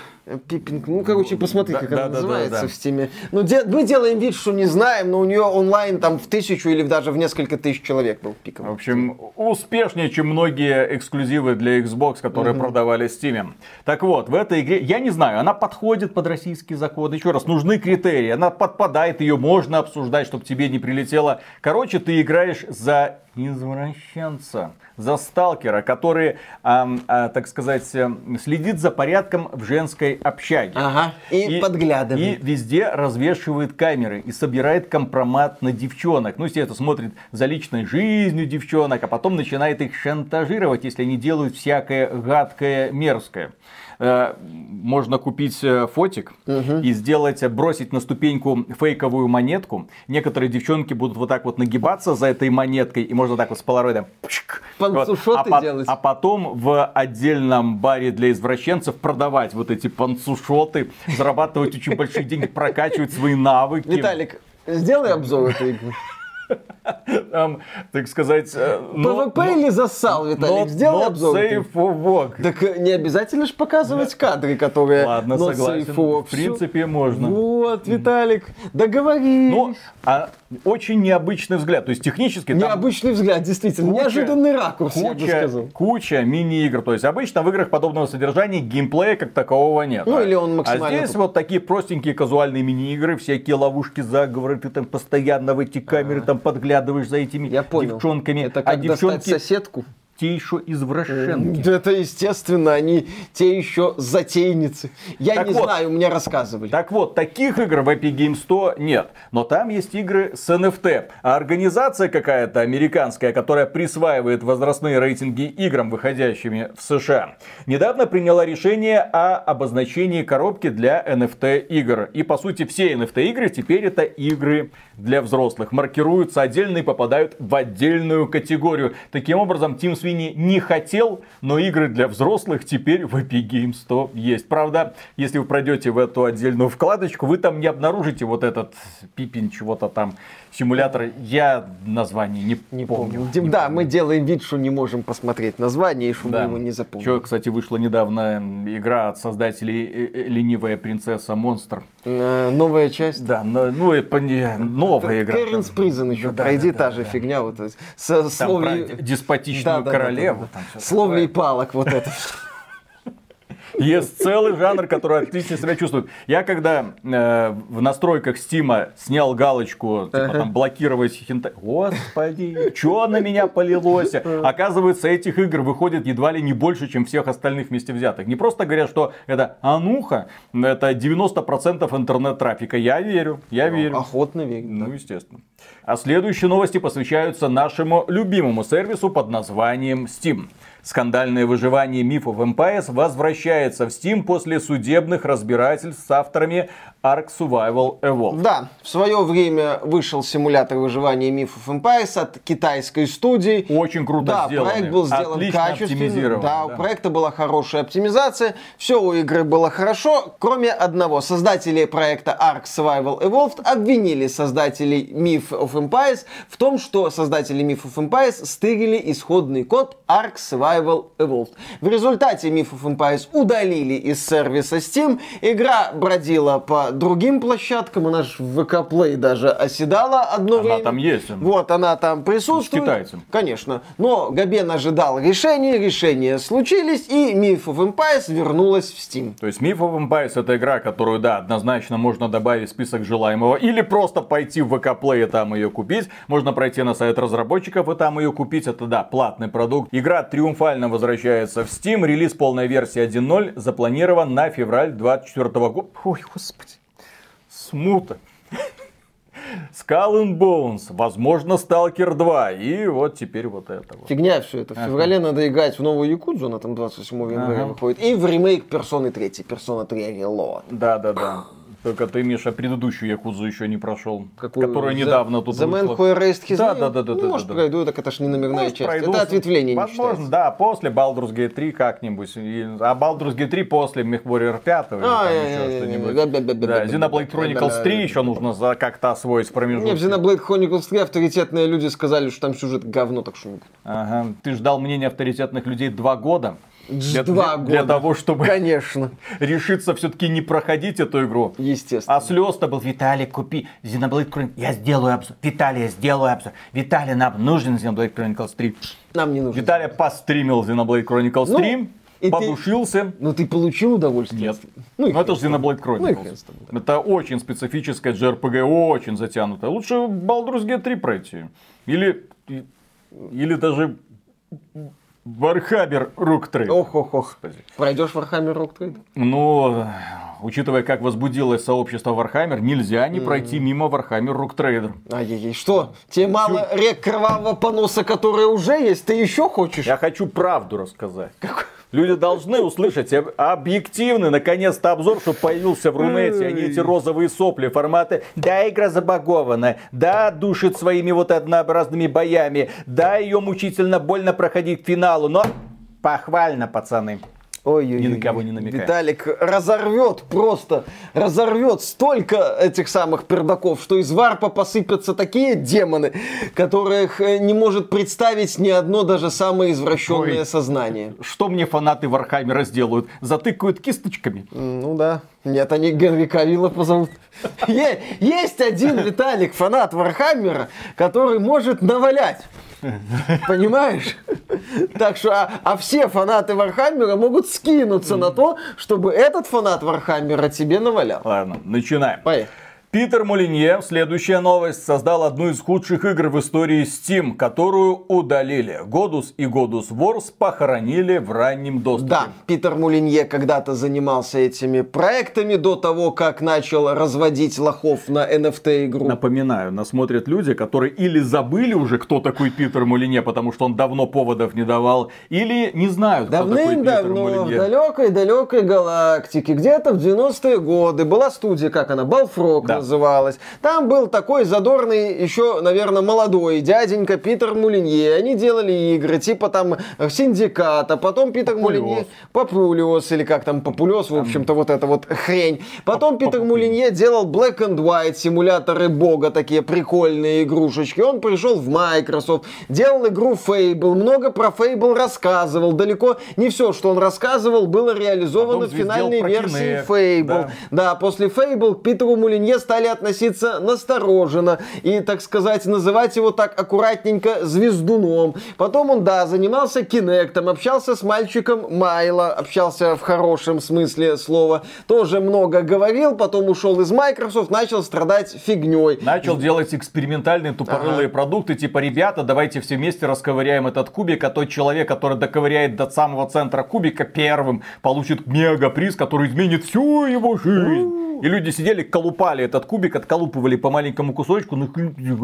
Пиппинг. Ну, короче, посмотри, да, как да, она да, называется да, да. в Steam е. Ну, де- мы делаем вид, что не знаем, но у нее онлайн там в тысячу или даже в несколько тысяч человек был пиком. В общем, успешнее, чем многие эксклюзивы для Xbox, которые угу. продавали в Steam. Так вот, в этой игре, я не знаю, она подходит под российские законы. Еще раз, нужны критерии. Она подпадает, ее можно обсуждать, чтобы тебе не прилетело. Короче, ты играешь за извращенца за сталкера, который, а, а, так сказать, э, следит за порядком в женской общаге. Ага, и, и подглядывает. И везде развешивает камеры и собирает компромат на девчонок. Ну, естественно, смотрит за личной жизнью девчонок, а потом начинает их шантажировать, если они делают всякое гадкое, мерзкое. Э, можно купить э, фотик угу. и сделать, бросить на ступеньку фейковую монетку. Некоторые девчонки будут вот так вот нагибаться за этой монеткой, и можно так вот с полароидом... Панцушоты вот. а, делать. А потом в отдельном баре для извращенцев продавать вот эти панцушоты, зарабатывать очень большие деньги, прокачивать свои навыки. Виталик, сделай обзор этой игры. Там, так сказать... Э, ПВП но, или засал, Виталик? Not, Сделай not обзор. Safe for work. Так э, не обязательно же показывать кадры, которые Ладно, not согласен. Safe for work. В принципе, можно. Вот, Виталик, договорились. Ну, а очень необычный взгляд. То есть технически Необычный там взгляд, действительно. Куча, Неожиданный ракурс, куча, я бы сказал. Куча мини-игр. То есть обычно в играх подобного содержания геймплея как такового нет. Ну, или он максимально... А здесь вот такие простенькие казуальные мини-игры, всякие ловушки, заговоры, ты там постоянно в эти камеры там подглядываешь за этими Я понял. девчонками. Это как а девчонки... соседку? Те еще извращенки. Это естественно, они те еще затейницы. Я так не вот, знаю, мне рассказывали. Так вот, таких игр в Epic Games 100 нет. Но там есть игры с NFT. А организация какая-то американская, которая присваивает возрастные рейтинги играм, выходящими в США, недавно приняла решение о обозначении коробки для NFT игр. И по сути все NFT игры теперь это игры для взрослых. Маркируются отдельно и попадают в отдельную категорию. Таким образом, Team Sweeney не хотел, но игры для взрослых теперь в Epic Games 100 есть. Правда, если вы пройдете в эту отдельную вкладочку, вы там не обнаружите вот этот пипин чего-то там симулятор. Я название не, не помню. помню. Не да, помню. мы делаем вид, что не можем посмотреть название, и что да. мы его не запомним. Что, кстати, вышла недавно игра от создателей э, э, «Ленивая принцесса Монстр». Э, новая часть? Да, но, ну, это новая игра. Кэрринс Призен еще, да, пройди да, та да, же да. фигня. Вот, со, словли... деспотичную да, королеву. Да, да, да, да. Словли и палок вот это. Есть целый жанр, который отлично себя чувствует. Я когда э, в настройках Стима снял галочку, типа там блокировать хентай. Господи, что на меня полилось? Оказывается, этих игр выходит едва ли не больше, чем всех остальных вместе взятых. Не просто говорят, что это ануха, это 90% интернет-трафика. Я верю, я верю. Охотно верю. Ну, естественно. А следующие новости посвящаются нашему любимому сервису под названием Steam. Скандальное выживание of Empires возвращается в Steam после судебных разбирательств с авторами Ark Survival Evolved. Да, в свое время вышел симулятор выживания of Empires от китайской студии. Очень круто да, сделано. проект был сделан Отлично качественно. Да, да, у проекта была хорошая оптимизация. Все у игры было хорошо, кроме одного. Создатели проекта Ark Survival Evolved обвинили создателей Myth of Empires в том, что создатели Myth of Empires стырили исходный код Ark Survival Survival Evolved. В результате Myth of Empires удалили из сервиса Steam. Игра бродила по другим площадкам, она же в VK Play даже оседала одно Она время. там есть. Вот она там присутствует. китайцем. Конечно. Но Габен ожидал решения, решения случились, и Myth of Empires вернулась в Steam. То есть Myth of Empires это игра, которую, да, однозначно можно добавить в список желаемого. Или просто пойти в ВК Play и там ее купить. Можно пройти на сайт разработчиков и там ее купить. Это, да, платный продукт. Игра триумфально возвращается в Steam. Релиз полной версии 1.0 запланирован на февраль 24 года. Ой, господи. Смута. Skull and Bones, возможно, Stalker 2, и вот теперь вот это вот. Фигня все это. В феврале надо играть в новую Якудзу, она там 28 января Ага. выходит. И в ремейк Персоны 3, Персона 3 Reload. Да, да, да. Только ты, Миша, предыдущую Якузу еще не прошел. Какую? Которая The- недавно тут The Man вышла. Who Erased His Да, Name? да, да, да, Ну, да, может, да. пройду, так это ж не номерная Может, часть. пройду. Это ответвление не Возможно, считается. да, после Baldur's Gate 3 как-нибудь. А Baldur's Gate 3 после MechWarrior 5 или А, там не, еще не, не, не, что-нибудь. Да, Xenoblade Chronicles 3 еще нужно за как-то освоить в Не, в промежутке. Xenoblade Chronicles 3 авторитетные люди сказали, что там сюжет говно, так что... Ага. Ты ждал мнения авторитетных людей два года? Для, Два для- для года. того, чтобы Конечно, решиться все-таки не проходить эту игру. естественно. А слез-то был, Виталий, купи Xenoblade Chronicles. Я сделаю обзор. Виталий, я сделаю обзор. Виталий, нам нужен Xenoblade Chronicles 3. Нам не нужно. Виталий постримил Xenoblade Chronicles Ну, 3, и ты- подушился. Ну ты получил удовольствие? Нет. Ну, Ну, это же. Xenoblade Ну Chronicles. тобой, да. Это очень специфическая JRPG, очень затянутая. Лучше Baldur's Gate 3 пройти. Или, или даже Rook Trade. Ох, ох, ох. Пройдешь Rock Trade? Ну, учитывая, как возбудилось сообщество Warhammer, нельзя не пройти мимо Rook Trader. Ай-яй-яй, что? Тебе мало рек кровавого поноса, которые уже есть? Ты еще хочешь? Я хочу правду рассказать. Люди должны услышать об- объективный, наконец-то, обзор, чтобы появился в Рунете, а не эти розовые сопли формата «Да, игра забагована, да, душит своими вот однообразными боями, да, ее мучительно больно проходить к финалу, но похвально, пацаны». Ой-ой-ой. Ни на кого не намекая. Виталик разорвет просто, разорвет столько этих самых пердаков, что из варпа посыпятся такие демоны, которых э, не может представить ни одно даже самое извращенное Ой. сознание. Что мне фанаты Warhammer а сделают? Затыкают кисточками? Ну да. Нет, они Генри Кавилла позовут. Есть один Виталик, фанат Warhammer а, который может навалять. Понимаешь? Так что, а, а все фанаты Warhammer а могут скинуться на то, чтобы этот фанат Warhammer а тебе навалял. Ладно, начинаем. Поехали. Питер Молинье, следующая новость, создал одну из худших игр в истории Steam, которую удалили. Годус и Годус Wars похоронили в раннем доступе. Да, Питер Мулинье когда-то занимался этими проектами до того, как начал разводить лохов на NFT игру. Напоминаю, нас смотрят люди, которые или забыли уже, кто такой Питер Молинье, потому что он давно поводов не давал, или не знают, кто такой Питер Давным-давно в далекой-далекой галактике, где-то в 90-е годы, была студия, как она, Балфрок Да. Называлась. Там был такой задорный, еще, наверное, молодой дяденька Питер Мулинье. Они делали игры, типа там э, Синдиката, потом Питер Популиос. Мулинье, Популиос, или как там, Популиос, в общем-то, вот эта вот хрень. Потом Питер. Мулинье делал Black and White, симуляторы бога, такие прикольные игрушечки. Он пришел в Microsoft, делал игру Fable, много про Fable рассказывал. Далеко не все, что он рассказывал, было реализовано в финальной версии Kinect, Fable. да. Да. после Fable к Питеру Мулинье стали относиться настороженно и, так сказать, называть его так аккуратненько звездуном. Потом он, да, занимался Кинектом, общался с мальчиком Майло, общался в хорошем смысле слова, тоже много говорил, потом ушел из Microsoft, начал страдать фигней. Начал делать экспериментальные тупорылые продукты, типа, ребята, давайте все вместе расковыряем этот кубик, а тот человек, который доковыряет до самого центра кубика первым, получит мега-приз, который изменит всю его жизнь. И люди сидели, колупали этот кубик, отколупывали по маленькому кусочку, ну,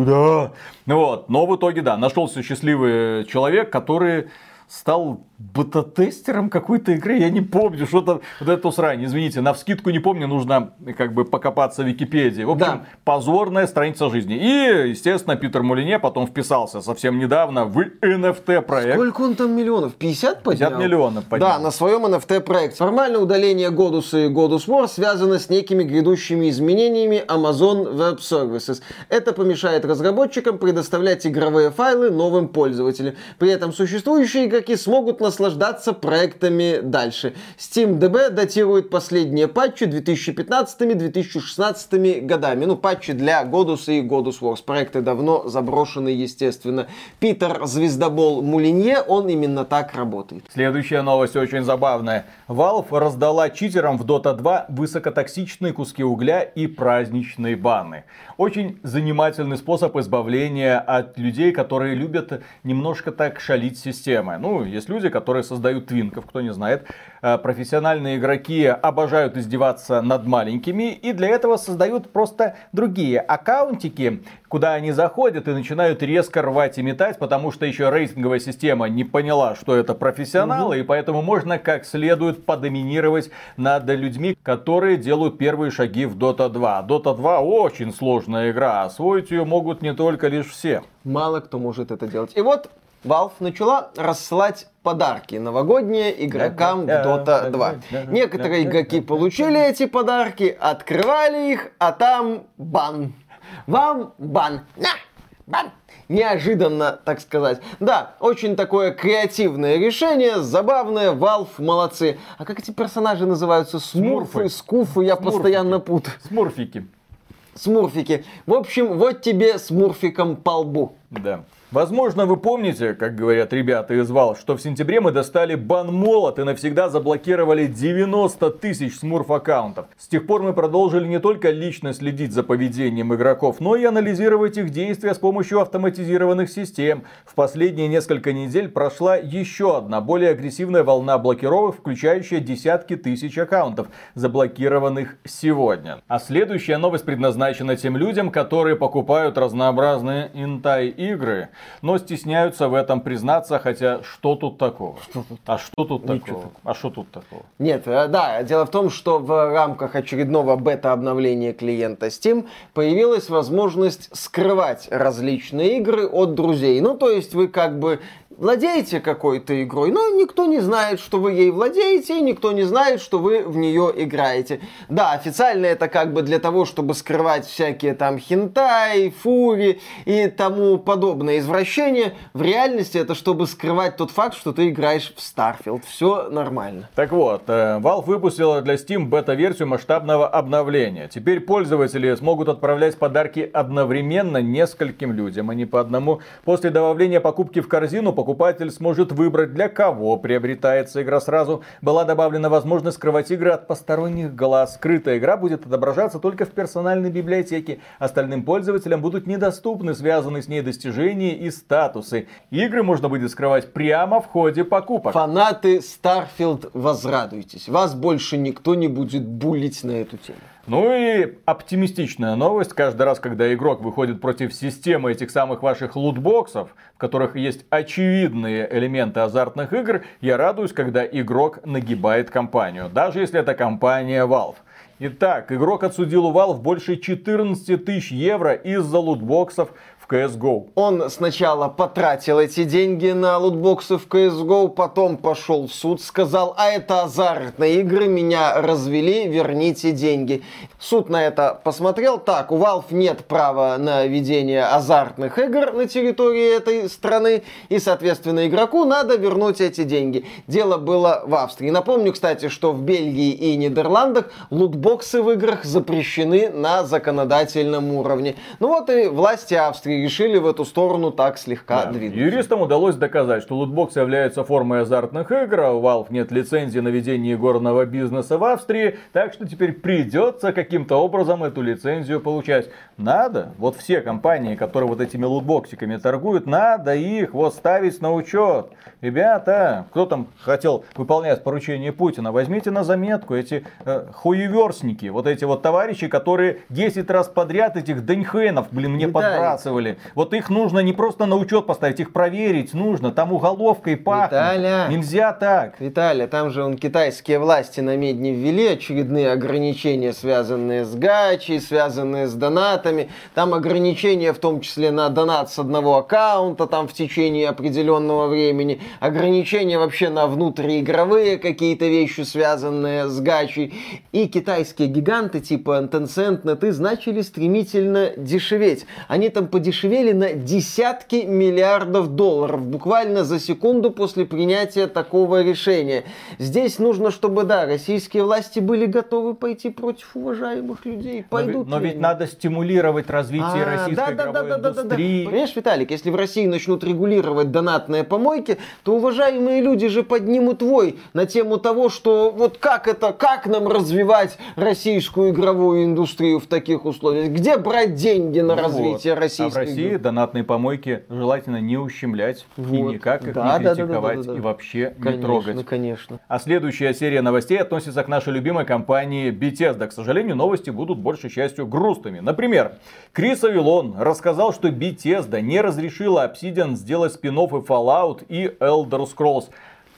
да. Ну Вот. Но в итоге, да, нашелся счастливый человек, который стал бета-тестером какой-то игры, я не помню, что-то вот эту срань, извините, на вскидку не помню, нужно как бы покопаться в Википедии. В общем, Да. позорная страница жизни. И, естественно, Питер Мулине потом вписался совсем недавно в NFT проект. Сколько он там миллионов? 50 поднял? 50 миллионов поднял. Да, на своем NFT проекте. Формальное удаление Godus и Godus War связано с некими грядущими изменениями Amazon Web Services. Это помешает разработчикам предоставлять игровые файлы новым пользователям. При этом существующие игроки смогут наслаждаться проектами дальше. SteamDB датирует последние патчи 2015-2016 годами. Ну, патчи для Godus и Godus Wars. Проекты давно заброшены, естественно. Питер Звездобол Мулинье, он именно так работает. Следующая новость очень забавная. Valve раздала читерам в Dota 2 высокотоксичные куски угля и праздничные баны. Очень занимательный способ избавления от людей, которые любят немножко так шалить системы. Ну, есть люди, которые создают твинков, кто не знает. Э, профессиональные игроки обожают издеваться над маленькими и для этого создают просто другие аккаунтики, куда они заходят и начинают резко рвать и метать, потому что еще рейтинговая система не поняла, что это профессионалы, угу. и поэтому можно как следует подоминировать над людьми, которые делают первые шаги в Dota 2. Dota 2 очень сложная игра, освоить ее могут не только лишь все. Мало кто может это делать. И вот Valve начала рассылать подарки новогодние игрокам в Dota 2. Некоторые игроки получили эти подарки, открывали их, а там бан. Вам бан. На, бан неожиданно, так сказать. Да, очень такое креативное решение, забавное, Valve молодцы. А как эти персонажи называются? Смурфы, Смурфы. скуфы, я Смурфики. постоянно путаю. Смурфики. Смурфики. В общем, вот тебе смурфиком по лбу. Да. Возможно, вы помните, как говорят ребята из Valve, что в сентябре мы достали бан-молот и навсегда заблокировали 90 тысяч смурф аккаунтов. С тех пор мы продолжили не только лично следить за поведением игроков, но и анализировать их действия с помощью автоматизированных систем. В последние несколько недель прошла еще одна более агрессивная волна блокировок, включающая десятки тысяч аккаунтов, заблокированных сегодня. А следующая новость предназначена тем людям, которые покупают разнообразные интай-игры но стесняются в этом признаться, хотя что тут такого? Что тут? А что тут Ничего такого? такого? А что тут такого? Нет, э, да, дело в том, что в рамках очередного бета-обновления клиента Steam появилась возможность скрывать различные игры от друзей. Ну, то есть вы как бы владеете какой-то игрой, но никто не знает, что вы ей владеете, и никто не знает, что вы в нее играете. Да, официально это как бы для того, чтобы скрывать всякие там хентай, фури и тому подобное извращения. В реальности это чтобы скрывать тот факт, что ты играешь в Starfield. Все нормально. Так вот, э, Valve выпустила для Steam бета-версию масштабного обновления. Теперь пользователи смогут отправлять подарки одновременно нескольким людям, а не по одному. После добавления покупки в корзину покупатель сможет выбрать, для кого приобретается игра сразу. Была добавлена возможность скрывать игры от посторонних глаз. Скрытая игра будет отображаться только в персональной библиотеке. Остальным пользователям будут недоступны связанные с ней достижения и статусы. Игры можно будет скрывать прямо в ходе покупок. Фанаты Starfield, возрадуйтесь. Вас больше никто не будет булить на эту тему. Ну и оптимистичная новость. Каждый раз, когда игрок выходит против системы этих самых ваших лутбоксов, в которых есть очевидные элементы азартных игр, я радуюсь, когда игрок нагибает компанию. Даже если это компания Valve. Итак, игрок отсудил у Valve больше 14 тысяч евро из-за лутбоксов в CSGO. Он сначала потратил эти деньги на лутбоксы в CSGO, потом пошел в суд, сказал, а это азартные игры, меня развели, верните деньги. Суд на это посмотрел, так, у Valve нет права на ведение азартных игр на территории этой страны, и, соответственно, игроку надо вернуть эти деньги. Дело было в Австрии. Напомню, кстати, что в Бельгии и Нидерландах лутбоксы в играх запрещены на законодательном уровне. Ну вот и власти Австрии решили в эту сторону так слегка да. двигаться. Юристам удалось доказать, что лутбокс является формой азартных игр, а у Valve нет лицензии на ведение горного бизнеса в Австрии, так что теперь придется каким-то образом эту лицензию получать. Надо, вот все компании, которые вот этими лутбоксиками торгуют, надо их вот ставить на учет. Ребята, кто там хотел выполнять поручение Путина, возьмите на заметку эти э, хуеверстники, вот эти вот товарищи, которые 10 раз подряд этих Деньхенов, блин, мне подбрасывали делали. Вот их нужно не просто на учет поставить, их проверить нужно. Там уголовкой пахнет. Виталя, Нельзя так. Виталий, там же он китайские власти на медне ввели очередные ограничения, связанные с гачей, связанные с донатами. Там ограничения в том числе на донат с одного аккаунта там в течение определенного времени. Ограничения вообще на внутриигровые какие-то вещи, связанные с гачей. И китайские гиганты типа Tencent, NetEase начали стремительно дешеветь. Они там подешевели подешевели на десятки миллиардов долларов буквально за секунду после принятия такого решения. Здесь нужно, чтобы, да, российские власти были готовы пойти против уважаемых людей. Пойдут но, но ведь надо стимулировать развитие А, российской да, да, да, игровой да, да, да, да. индустрии. Понимаешь, Виталик, если в России начнут регулировать донатные помойки, то уважаемые люди же поднимут вой на тему того, что вот как это, как нам развивать российскую игровую индустрию в таких условиях? Где брать деньги на Ну развитие вот. российской России донатные помойки желательно не ущемлять и Вот. никак их Да, не да, да, да, критиковать да, да, да. и вообще не Конечно, трогать. конечно. А следующая серия новостей относится к нашей любимой компании Bethesda. К сожалению, новости будут большей частью грустными. Например, Крис Авилон рассказал, что Bethesda не разрешила Obsidian сделать спин и Fallout и Elder Scrolls.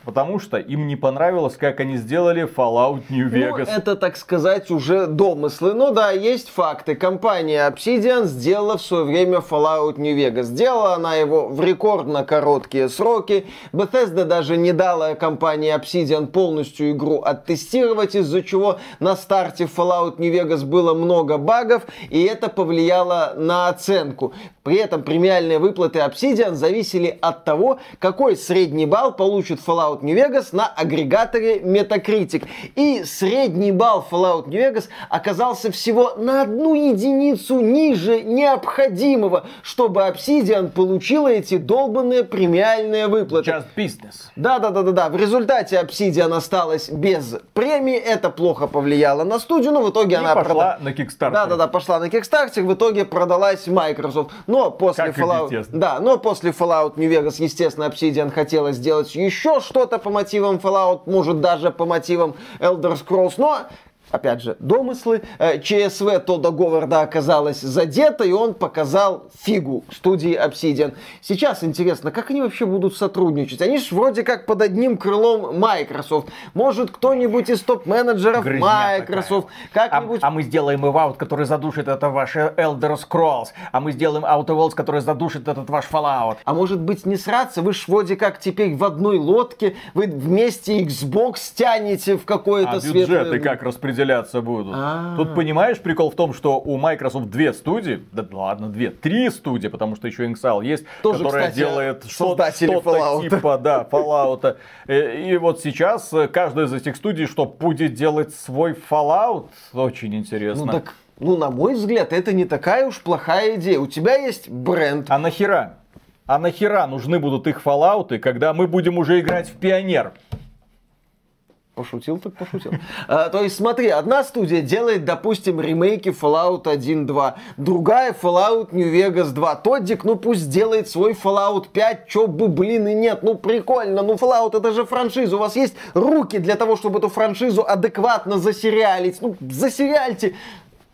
Потому что им не понравилось, как они сделали Fallout New Ну, Vegas. это, так сказать, уже домыслы. Ну да, есть факты. Компания Obsidian сделала в свое время Fallout New Vegas. Сделала она его в рекордно короткие сроки. Bethesda даже не дала компании Obsidian полностью игру оттестировать, из-за чего на старте Fallout New Vegas было много багов, и это повлияло на оценку. При этом премиальные выплаты Obsidian зависели от того, какой средний балл получит Fallout New Vegas на агрегаторе Metacritic. И средний балл Fallout New Vegas оказался всего на одну единицу ниже необходимого, чтобы Obsidian получила эти долбанные премиальные выплаты. Just business. Да, да, да, да, да. В результате Obsidian осталась без премии. Это плохо повлияло на студию, но в итоге И она пошла прода- на Kickstarter. Да, да, да, пошла на Kickstarter, в итоге продалась Microsoft. Но после Как Fallout, да, но после Fallout New Vegas, естественно, Obsidian хотела сделать еще что-то по мотивам Fallout, может даже по мотивам Elder Scrolls, но Опять же, домыслы. Э, ЧСВ Тодда Говарда оказалось задето, и он показал фигу студии Obsidian. Сейчас интересно, как они вообще будут сотрудничать? Они же вроде как под одним крылом Microsoft. Может, кто-нибудь из топ-менеджеров Грызня Microsoft как-нибудь... А, а мы сделаем Evout, который задушит это ваш Elder Scrolls. А мы сделаем Outer Worlds, который задушит этот ваш Fallout. А может быть не сраться? Вы ж вроде как теперь в одной лодке, вы вместе Xbox тянете в какое-то А светлое... бюджеты как распределяться будут? А. Тут понимаешь прикол в том, что у Microsoft две студии, да ладно, две, три студии, потому что еще Inxile есть, Тоже, которая кстати, делает что-то типа, да, Fallout. Э, И вот сейчас э, каждая из этих студий, что будет делать свой Fallout, очень интересно. Ну так, ну на мой взгляд, это не такая уж плохая идея. У тебя есть бренд, А нахера? А нахера нужны будут их Fallout, когда мы будем уже играть в Пионер? Пошутил, так пошутил. А, то есть, смотри, одна студия делает, допустим, ремейки Fallout 1.2, другая Fallout New Vegas 2. Тоддик, ну пусть делает свой Fallout 5, чё бы, блин, и нет. Ну прикольно, ну Fallout это же франшиза. У вас есть руки для того, чтобы эту франшизу адекватно засериалить. Ну, засериальте.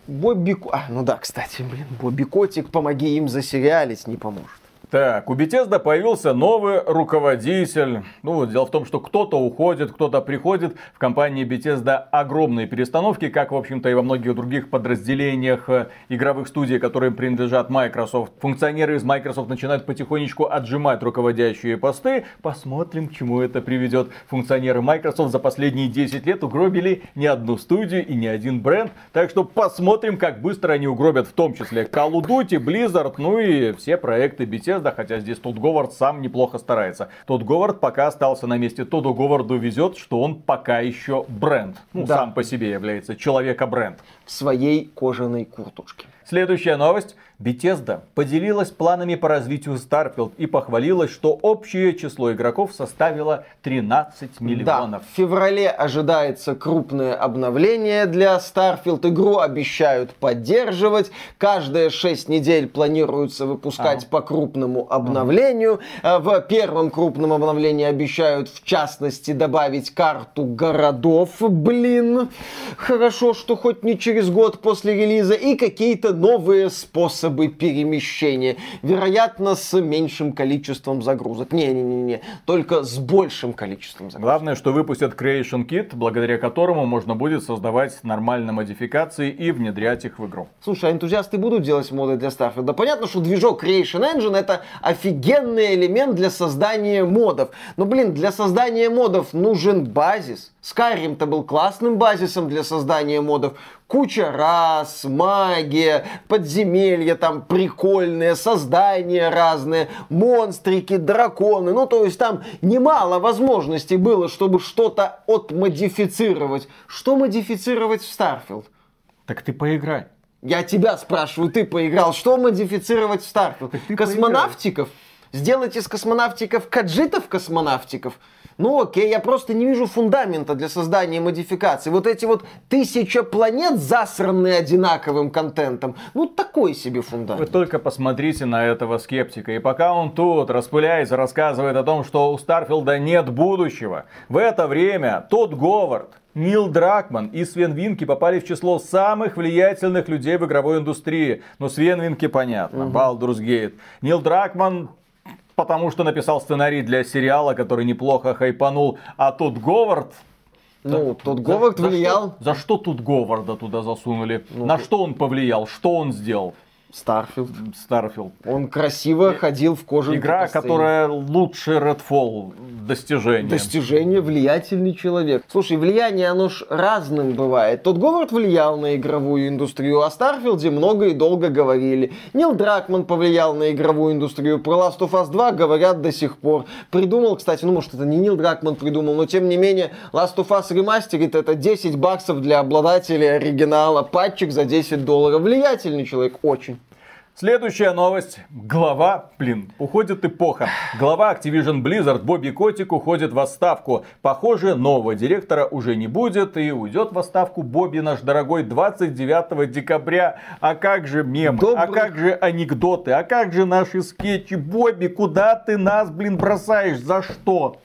Бобби... А, ну да, кстати, блин, Бобби Котик, помоги им засериалить, не поможет. Так, у Bethesda появился новый руководитель. Ну, дело в том, что кто-то уходит, кто-то приходит. В компании Bethesda огромные перестановки, как, в общем-то, и во многих других подразделениях э, игровых студий, которые принадлежат Microsoft. Функционеры из Microsoft начинают потихонечку отжимать руководящие посты. Посмотрим, к чему это приведет. Функционеры Microsoft за последние 10 лет угробили не одну студию и не один бренд. Так что посмотрим, как быстро они угробят в том числе Call of Duty, Blizzard, ну и все проекты Bethesda, хотя здесь Тодд Говард сам неплохо старается. Тодд Говард пока остался на месте. Тодду Говарду везет, что он пока еще бренд. Ну, Да. сам по себе является человека-бренд. В своей кожаной куртушке. Следующая новость. Bethesda поделилась планами по развитию Starfield и похвалилась, что общее число игроков составило 13 миллионов. Да, в феврале ожидается крупное обновление для Starfield. Игру обещают поддерживать. Каждые 6 недель планируется выпускать Ага. по крупному обновлению. А В первом крупном обновлении обещают, в частности, добавить карту городов. Блин, хорошо, что хоть не через год после релиза. И какие-то новые способы перемещения. Вероятно, с меньшим количеством загрузок. Не-не-не, только с большим количеством загрузок. Главное, что выпустят Creation Kit, благодаря которому можно будет создавать нормальные модификации и внедрять их в игру. Слушай, а энтузиасты будут делать моды для Starfield? Да понятно, что движок Creation Engine это офигенный элемент для создания модов. Но, блин, для создания модов нужен базис. Skyrim-то был классным базисом для создания модов. Куча рас, магия, подземелья там прикольные, создания разные, монстрики, драконы. Ну, то есть там немало возможностей было, чтобы что-то отмодифицировать. Что модифицировать в Starfield? Так ты поиграй. Я тебя спрашиваю, ты поиграл. Что модифицировать в Starfield? Космонавтиков? Сделать из космонавтиков каджитов космонавтиков? Ну окей, я просто не вижу фундамента для создания модификаций. Вот эти вот тысяча планет, засранные одинаковым контентом, ну такой себе фундамент. Вы только посмотрите на этого скептика. И пока он тут распыляется, рассказывает о том, что у Старфилда нет будущего, в это время тот Говард, Нил Дракман и Свен Винки попали в число самых влиятельных людей в игровой индустрии. Ну, Свен Винки понятно, угу. Baldur's Gate. Нил Дракман потому что написал сценарий для сериала, который неплохо хайпанул, а тут Говард... Ну, тут Говард за, влиял. За что, за что тут Говарда туда засунули? Ну, На что он повлиял? Что он сделал? Starfield. Starfield. Он красиво ходил в кожаной Игра, которая лучше Redfall. Достижение. Достижение, влиятельный человек. Слушай, влияние, оно ж разным бывает. Тодд Говард влиял на игровую индустрию, о Starfield е много и долго говорили. Нил Дракман повлиял на игровую индустрию. Про Last of Us 2 говорят до сих пор. Придумал, кстати, ну может это не Нил Дракман придумал, но тем не менее Last of Us Remastered это 10 баксов для обладателей оригинала. Патчик за 10 долларов. Влиятельный человек, очень. Следующая новость. Глава, блин, уходит эпоха. Глава Activision Blizzard Бобби Котик уходит в отставку. Похоже, нового директора уже не будет и уйдет в отставку Бобби наш дорогой 29 декабря. А как же мем? А Добрый... А как же анекдоты? А как же наши скетчи? Бобби, куда ты нас, блин, бросаешь? За что?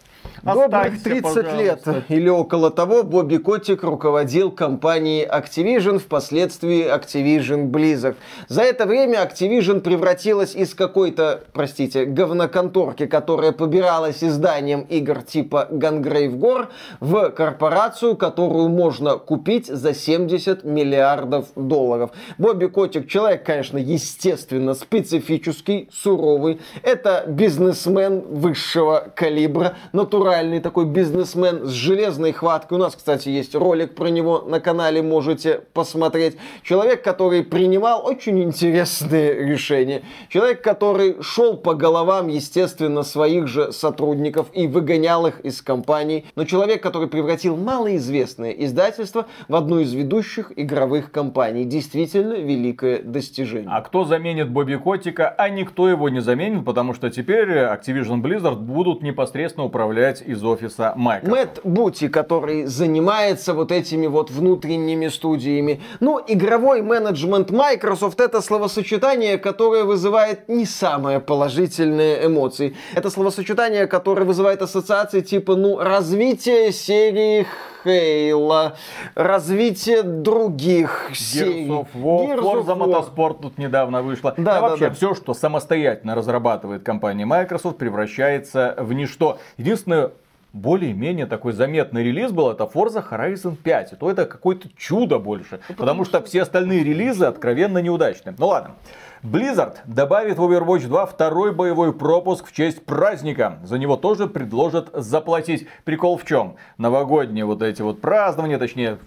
Добрых 30 пожалуйста. лет или около того Бобби Котик руководил компанией Activision, впоследствии Activision Blizzard. За это время Activision превратилась из какой-то, простите, говноконторки, которая побиралась изданием игр типа Gungrave Gore, в корпорацию, которую можно купить за 70 миллиардов долларов. Бобби Котик человек, конечно, естественно, специфический, суровый. Это бизнесмен высшего калибра, натуральный натуральный такой бизнесмен с железной хваткой. У нас, кстати, есть ролик про него на канале, можете посмотреть. Человек, который принимал очень интересные решения. Человек, который шел по головам, естественно, своих же сотрудников и выгонял их из компаний. Но человек, который превратил малоизвестное издательство в одну из ведущих игровых компаний. Действительно великое достижение. А кто заменит Бобби Котика? А никто его не заменит, потому что теперь Activision Blizzard будут непосредственно управлять из офиса Microsoft. Мэтт Бути, который занимается вот этими вот внутренними студиями. Ну, игровой менеджмент Microsoft это словосочетание, которое вызывает не самые положительные эмоции. Это словосочетание, которое вызывает ассоциации типа, ну, развитие серии Хейла, развитие других серий. Gears of War, Forza Motorsport тут недавно вышла. Да, да, вообще, да. все, что самостоятельно разрабатывает компания Microsoft, превращается в ничто. Единственное, более-менее такой заметный релиз был, это Forza Horizon 5. И то это какое-то чудо больше. Ну, потому, потому что все остальные релизы откровенно неудачные. Ну ладно. Blizzard добавит в Overwatch 2 второй боевой пропуск в честь праздника. За него тоже предложат заплатить. Прикол в чем? Новогодние вот эти вот празднования, точнее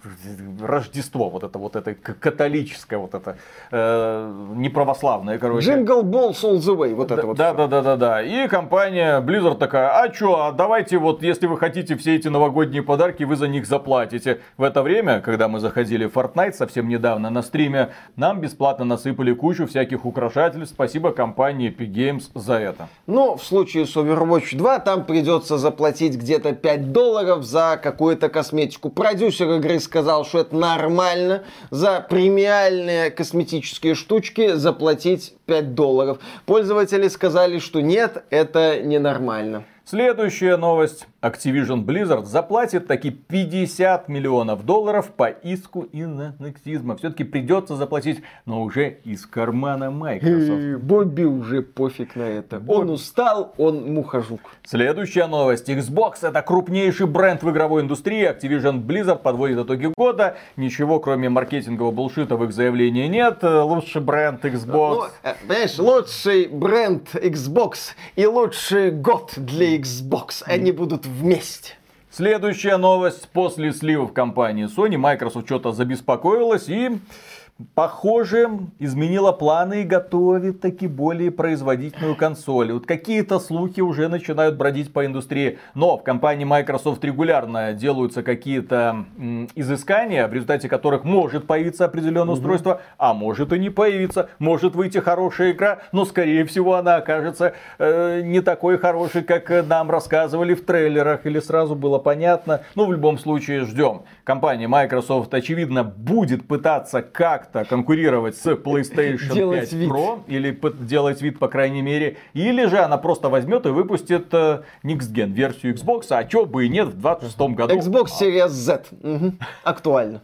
Рождество, вот это вот это католическое, вот это э, неправославное, короче. Jingle Balls all the way, вот да, это вот. Да, да, да, да, да. И компания Blizzard такая, а чё, а давайте вот, если вы хотите все эти новогодние подарки, вы за них заплатите. В это время, когда мы заходили в Fortnite совсем недавно на стриме, нам бесплатно насыпали кучу всяких украшательств. Спасибо компании Epic Games за это. Но в случае с Overwatch 2 там придется заплатить где-то 5 долларов за какую-то косметику. Продюсер игры сказал, что это нормально. За премиальные косметические штучки заплатить 5 долларов. Пользователи сказали, что нет, это ненормально. Следующая новость. Activision Blizzard заплатит таки 50 миллионов долларов по иску инанексизма. Все-таки придется заплатить, но уже из кармана Microsoft. Бобби уже пофиг на это. Боб... Он устал, он мухожук. Следующая новость. Xbox это крупнейший бренд в игровой индустрии. Activision Blizzard подводит итоги года. Ничего, кроме маркетингового булшита в их заявлении нет. Лучший бренд Xbox. Ну, э, понимаешь, лучший бренд Xbox и лучший год для Xbox. Они будут вместе. Следующая новость. После сливов компании Sony Microsoft что-то забеспокоилась и похоже, изменила планы и готовит таки более производительную консоль. Вот какие-то слухи уже начинают бродить по индустрии, но в компании Microsoft регулярно делаются какие-то изыскания, в результате которых может появиться определенное угу. устройство, а может и не появиться, может выйти хорошая игра, но скорее всего она окажется э, не такой хорошей, как нам рассказывали в трейлерах или сразу было понятно. Ну, в любом случае ждем. Компания Microsoft, очевидно, будет пытаться как как-то конкурировать с PlayStation делать 5 вид. Pro или делать вид, по крайней мере, или же она просто возьмет и выпустит э, Next Gen версию Xbox, а чё бы и нет в 26 году. Xbox Series Z. Угу. Актуально.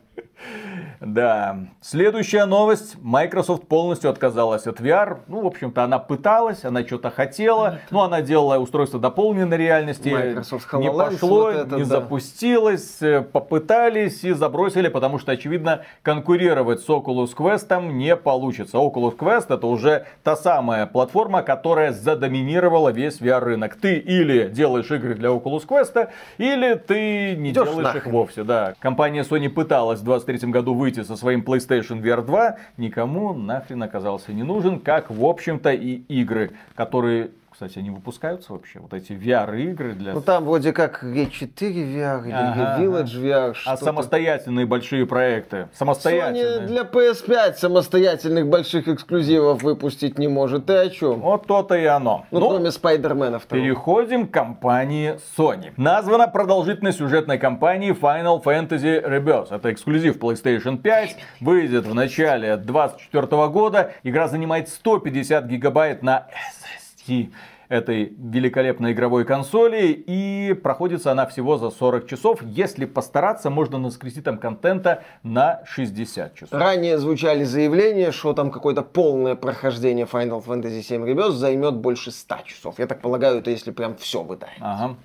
Да. Следующая новость. Microsoft полностью отказалась от VR. Ну, в общем-то, она пыталась, она что-то хотела. Ну, она делала устройство дополненной реальности. Microsoft HoloLens, не пошло, вот это, не да. запустилось. Э, попытались и забросили, потому что, очевидно, конкурировать с Oculus Quest не получится. Oculus Quest это уже та самая платформа, которая задоминировала весь VR-рынок. Ты или делаешь игры для Oculus Quest, или ты не Идешь делаешь нахрен. их вовсе. Да. Компания Sony пыталась 2023 году выйти со своим PlayStation VR 2, никому нахрен оказался не нужен, как в общем-то и игры, которые кстати, они выпускаются вообще? Вот эти VR-игры для... Ну там вроде как G4 VR или ага, Village VR. А самостоятельные большие проекты? Самостоятельные. Sony для PS5 самостоятельных больших эксклюзивов выпустить не может. Ты о чем? Вот то-то и оно. Ну, ну кроме Спайдерменов. Переходим к компании Sony. Названа продолжительной сюжетной кампании Final Fantasy Rebirth. Это эксклюзив PlayStation 5. Выйдет в начале 2024 года. Игра занимает 150 гигабайт на Этой великолепной игровой консоли. И проходится она всего за 40 часов. Если постараться, можно наскрести там контента на 60 часов. Ранее звучали заявления, что там какое-то полное прохождение Final Fantasy VII Rebirth займет больше 100 часов. Я так полагаю, это если прям все выдать. Ага.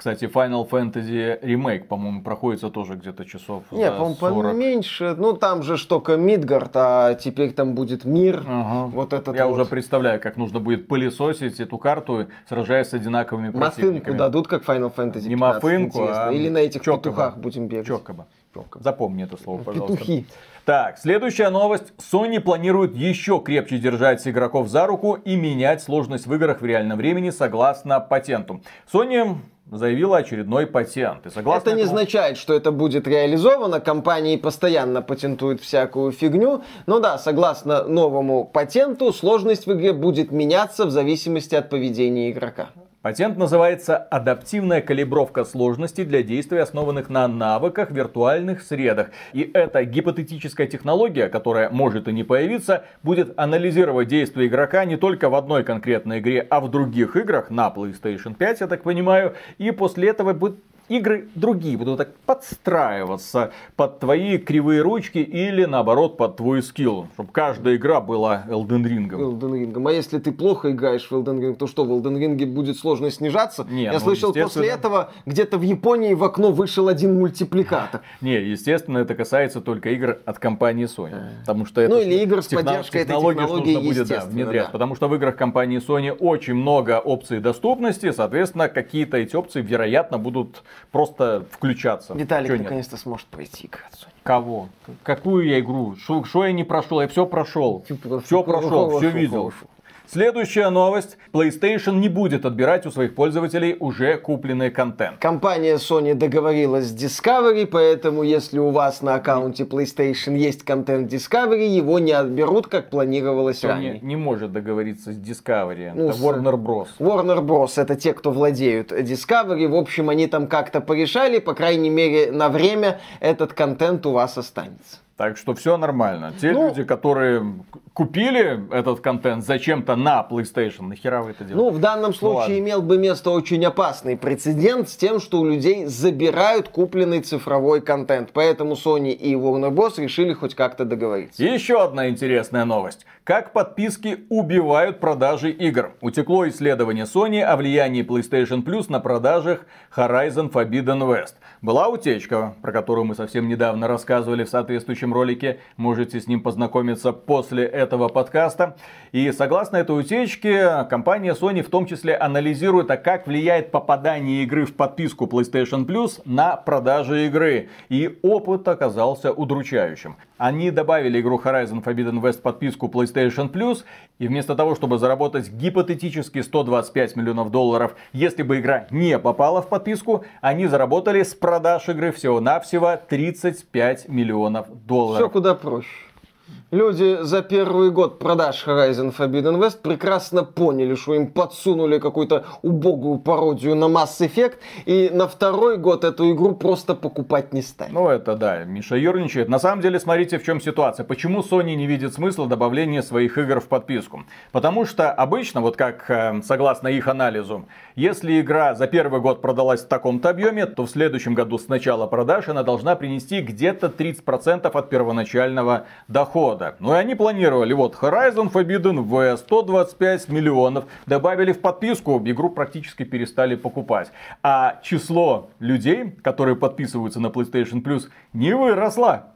Кстати, Final Fantasy Remake, по-моему, проходится тоже где-то часов Не, по-моему, поменьше. Ну, там же только Мидгард, а теперь там будет мир. Ага. Вот этот Я вот. уже представляю, как нужно будет пылесосить эту карту, сражаясь с одинаковыми противниками. Мафынку дадут, как Final Fantasy Не мафынку, а Или на этих Чокоба. петухах будем бегать. Чокоба. Чокоба. Запомни это слово, пожалуйста. Петухи. Так, следующая новость. Sony планирует еще крепче держать игроков за руку и менять сложность в играх в реальном времени согласно патенту. Sony заявила очередной патент. И согласно это не этому... означает, что это будет реализовано. Компании постоянно патентуют всякую фигню. Но да, согласно новому патенту, сложность в игре будет меняться в зависимости от поведения игрока. Патент называется «Адаптивная калибровка сложности для действий, основанных на навыках в виртуальных средах». И эта гипотетическая технология, которая может и не появиться, будет анализировать действия игрока не только в одной конкретной игре, а в других играх на PlayStation 5, я так понимаю, и после этого будет игры другие будут так подстраиваться под твои кривые ручки или наоборот под твой скилл, чтобы каждая игра была Elden Ring. Elden Ring. А если ты плохо играешь в Elden Ring, то что, в Elden Ring будет сложность снижаться? Не, Я ну, слышал, после этого где-то в Японии в окно вышел один мультипликатор. Не, естественно, это касается только игр от компании Sony. А. Потому что это ну или игр с поддержкой этой технологии, нужно будет да, внедрять. Да. Потому что в играх компании Sony очень много опций доступности, соответственно, какие-то эти опции, вероятно, будут просто включаться. Виталик наконец-то сможет пройти играть. Кого? Какую я игру? Что я не прошел? Я все прошел. Все прошел, все видел. Следующая новость. PlayStation не будет отбирать у своих пользователей уже купленный контент. Компания Sony договорилась с Discovery, поэтому если у вас на аккаунте PlayStation есть контент Discovery, его не отберут, как планировалось Sony ранее. не может договориться с Discovery. Ну, это с... Warner Bros. Warner Bros. Это те, кто владеют Discovery. В общем, они там как-то порешали. По крайней мере, на время этот контент у вас останется. Так что все нормально. Те ну, люди, которые купили этот контент зачем-то на PlayStation, нахера вы это делаете? Ну, в данном случае ну, имел бы место очень опасный прецедент с тем, что у людей забирают купленный цифровой контент. Поэтому Sony и Warner Bros. решили хоть как-то договориться. Еще одна интересная новость. Как подписки убивают продажи игр. Утекло исследование Sony о влиянии PlayStation Plus на продажах Horizon Forbidden West. Была утечка, про которую мы совсем недавно рассказывали в соответствующем ролике. Можете с ним познакомиться после этого подкаста. И согласно этой утечке, компания Sony в том числе анализирует, а как влияет попадание игры в подписку PlayStation Plus на продажи игры. И опыт оказался удручающим. Они добавили игру Horizon Forbidden West подписку PlayStation Plus, и вместо того, чтобы заработать гипотетически 125 миллионов долларов, если бы игра не попала в подписку, они заработали с продаж игры всего-навсего 35 миллионов долларов. Все куда проще. Люди за первый год продаж Horizon Forbidden West прекрасно поняли, что им подсунули какую-то убогую пародию на Mass Effect, и на второй год эту игру просто покупать не стали. Ну это да, Миша ерничает. На самом деле, смотрите, в чем ситуация. Почему Sony не видит смысла добавления своих игр в подписку? Потому что обычно, вот как э, согласно их анализу, если игра за первый год продалась в таком-то объеме, то в следующем году с начала продаж она должна принести где-то 30% от первоначального дохода. Ну и они планировали, вот, Horizon Forbidden West, 125 миллионов, добавили в подписку, игру практически перестали покупать. А число людей, которые подписываются на PlayStation Plus, не выросло.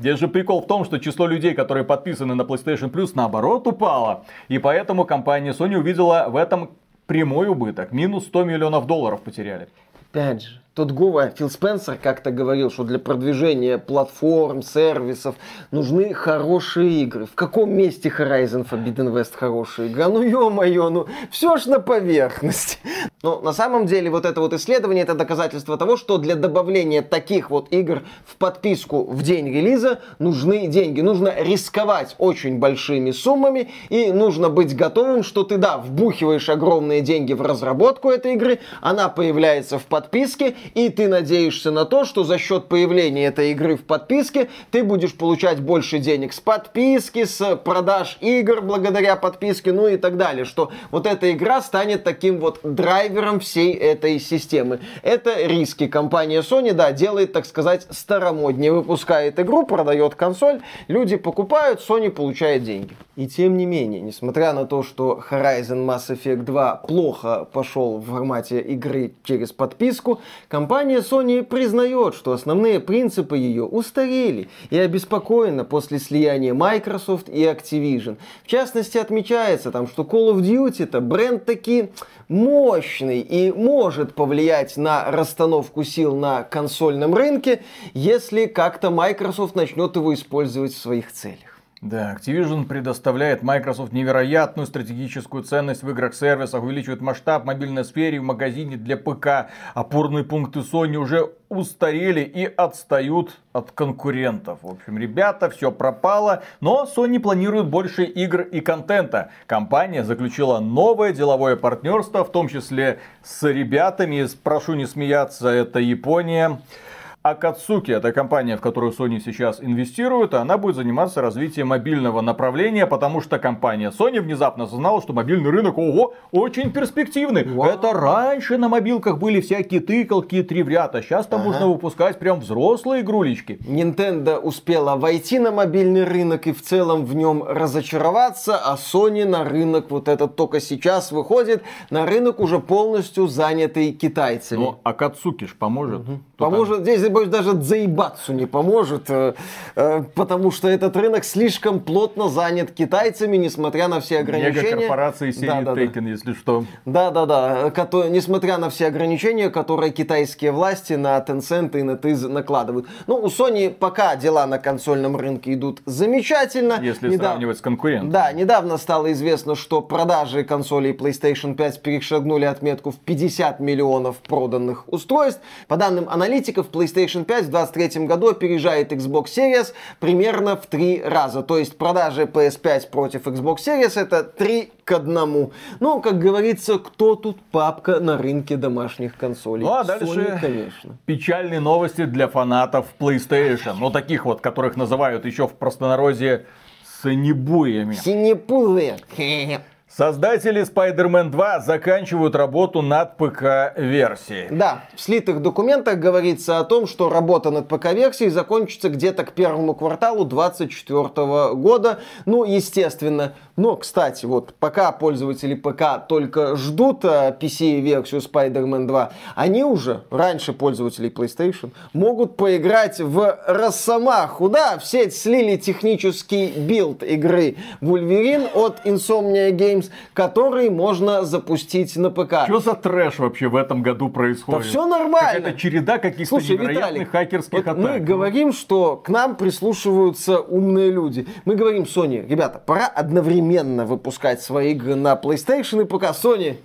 Здесь же прикол в том, что число людей, которые подписаны на PlayStation Plus, наоборот упало. И поэтому компания Sony увидела в этом прямой убыток. Минус 100 миллионов долларов потеряли. Опять же, тот Гова, Фил Спенсер как-то говорил, что для продвижения платформ, сервисов нужны хорошие игры. В каком месте Horizon Forbidden West хорошая игра? Ну ё-моё, ну все ж на поверхности. Но на самом деле вот это вот исследование, это доказательство того, что для добавления таких вот игр в подписку в день релиза нужны деньги. Нужно рисковать очень большими суммами и нужно быть готовым, что ты, да, вбухиваешь огромные деньги в разработку этой игры, она появляется в подписке, и ты надеешься на то, что за счет появления этой игры в подписке ты будешь получать больше денег с подписки, с продаж игр благодаря подписке, ну и так далее, что вот эта игра станет таким вот драйвером всей этой системы. Это риски. Компания Sony, да, делает, так сказать, старомоднее, выпускает игру, продает консоль, люди покупают, Sony получает деньги. И тем не менее, несмотря на то, что Horizon Mass Effect 2 плохо пошел в формате игры через подписку, Компания Sony признает, что основные принципы ее устарели и обеспокоена после слияния Microsoft и Activision. В частности, отмечается там, что Call of Duty это бренд таки мощный и может повлиять на расстановку сил на консольном рынке, если как-то Microsoft начнет его использовать в своих целях. Да, Activision предоставляет Microsoft невероятную стратегическую ценность в играх-сервисах, увеличивает масштаб в мобильной сфере, в магазине для ПК. Опорные пункты Sony уже устарели и отстают от конкурентов. В общем, ребята, все пропало, но Sony планирует больше игр и контента. Компания заключила новое деловое партнерство, в том числе с ребятами, прошу не смеяться, это Япония. Акацуки, это компания, в которую Sony сейчас инвестирует, она будет заниматься развитием мобильного направления, потому что компания Sony внезапно осознала, что мобильный рынок, ого, очень перспективный. Вау. Это раньше на мобилках были всякие тыкалки и три в ряд, а сейчас там ага. можно выпускать прям взрослые игрулечки. Nintendo успела войти на мобильный рынок и в целом в нем разочароваться, а Sony на рынок вот этот только сейчас выходит, на рынок уже полностью занятый китайцами. Но Акацуки ж поможет. Угу. Поможет, здесь, боюсь, даже Дзейбатсу не поможет, э, э, потому что этот рынок слишком плотно занят китайцами, несмотря на все ограничения. Мегакорпорации серии да, да, Taken, да. если что. Да-да-да, несмотря на все ограничения, которые китайские власти на Tencent и на TIZ накладывают. Ну, у Sony пока дела на консольном рынке идут замечательно. Если Недав... сравнивать с конкурентом. Да, недавно стало известно, что продажи консолей PlayStation 5 перешагнули отметку в 50 миллионов проданных устройств. По данным аналитиков, аналитиков PlayStation 5 в 2023 году опережает Xbox Series примерно в три раза. То есть продажи PS5 против Xbox Series это 3 к 1. Ну, как говорится, кто тут папка на рынке домашних консолей? Ну, а дальше Sony, конечно. печальные новости для фанатов PlayStation. Ну, таких вот, которых называют еще в простонародье санебуями. Синепулы. Создатели Spider-Man 2 заканчивают работу над ПК-версией. Да, в слитых документах говорится о том, что работа над ПК-версией закончится где-то к первому кварталу 2024 года. Ну, естественно. Но, кстати, вот пока пользователи ПК только ждут PC-версию Spider-Man 2, они уже, раньше пользователей PlayStation, могут поиграть в Росомаху. Да, в сеть слили технический билд игры Wolverine от Insomniac Games, который можно запустить на ПК. Что за трэш вообще в этом году происходит? Да все нормально. Какая-то череда каких-то Слушай, невероятных Виталик, хакерских вот атак. мы говорим, что к нам прислушиваются умные люди. Мы говорим Sony, ребята, пора одновременно выпускать свои игры на PlayStation и ПК. Sony,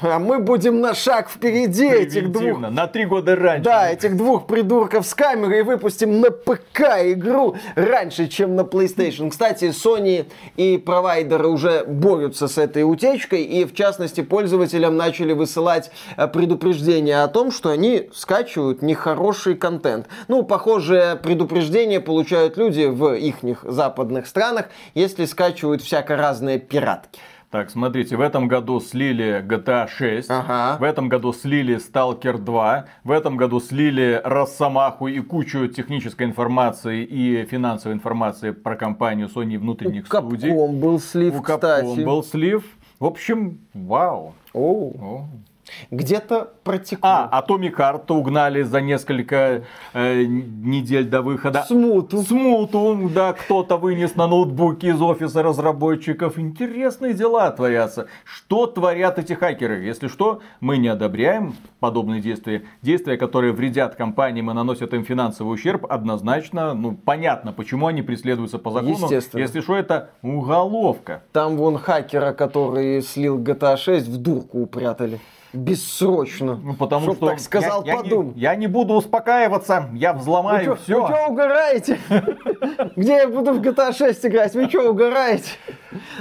а мы будем на шаг впереди этих двух на три года раньше. да, этих двух придурков с камерой выпустим на ПК игру раньше, чем на PlayStation. Кстати, Sony и провайдеры уже борются с этой утечкой, и в частности пользователям начали высылать э, предупреждения о том, что они скачивают нехороший контент. Ну, похожее предупреждение получают люди в их западных странах, если скачивают всяко разные пиратки. Так, смотрите, в этом году слили GTA 6, Ага. в этом году слили Stalker 2, в этом году слили Росомаху и кучу технической информации и финансовой информации про компанию Sony внутренних У студий. Capcom был слив, У кстати. Capcom был слив. В общем, вау. Оу. О. Где-то протекло. А, Atomic Heart угнали за несколько э, недель до выхода. Смуту. Смуту, да, кто-то вынес на ноутбуке из офиса разработчиков. Интересные дела творятся. Что творят эти хакеры? Если что, мы не одобряем подобные действия. Действия, которые вредят компаниям и наносят им финансовый ущерб, однозначно, ну, понятно, почему они преследуются по закону. Естественно. Если что, это уголовка. Там вон хакера, который слил GTA 6, в дурку упрятали. Бессрочно. Ну, потому Чтоб что так сказал, я, я не, я не буду успокаиваться, я взломаю Вы все. что угораете? Где я буду в GTA 6 играть? Вы что угораете?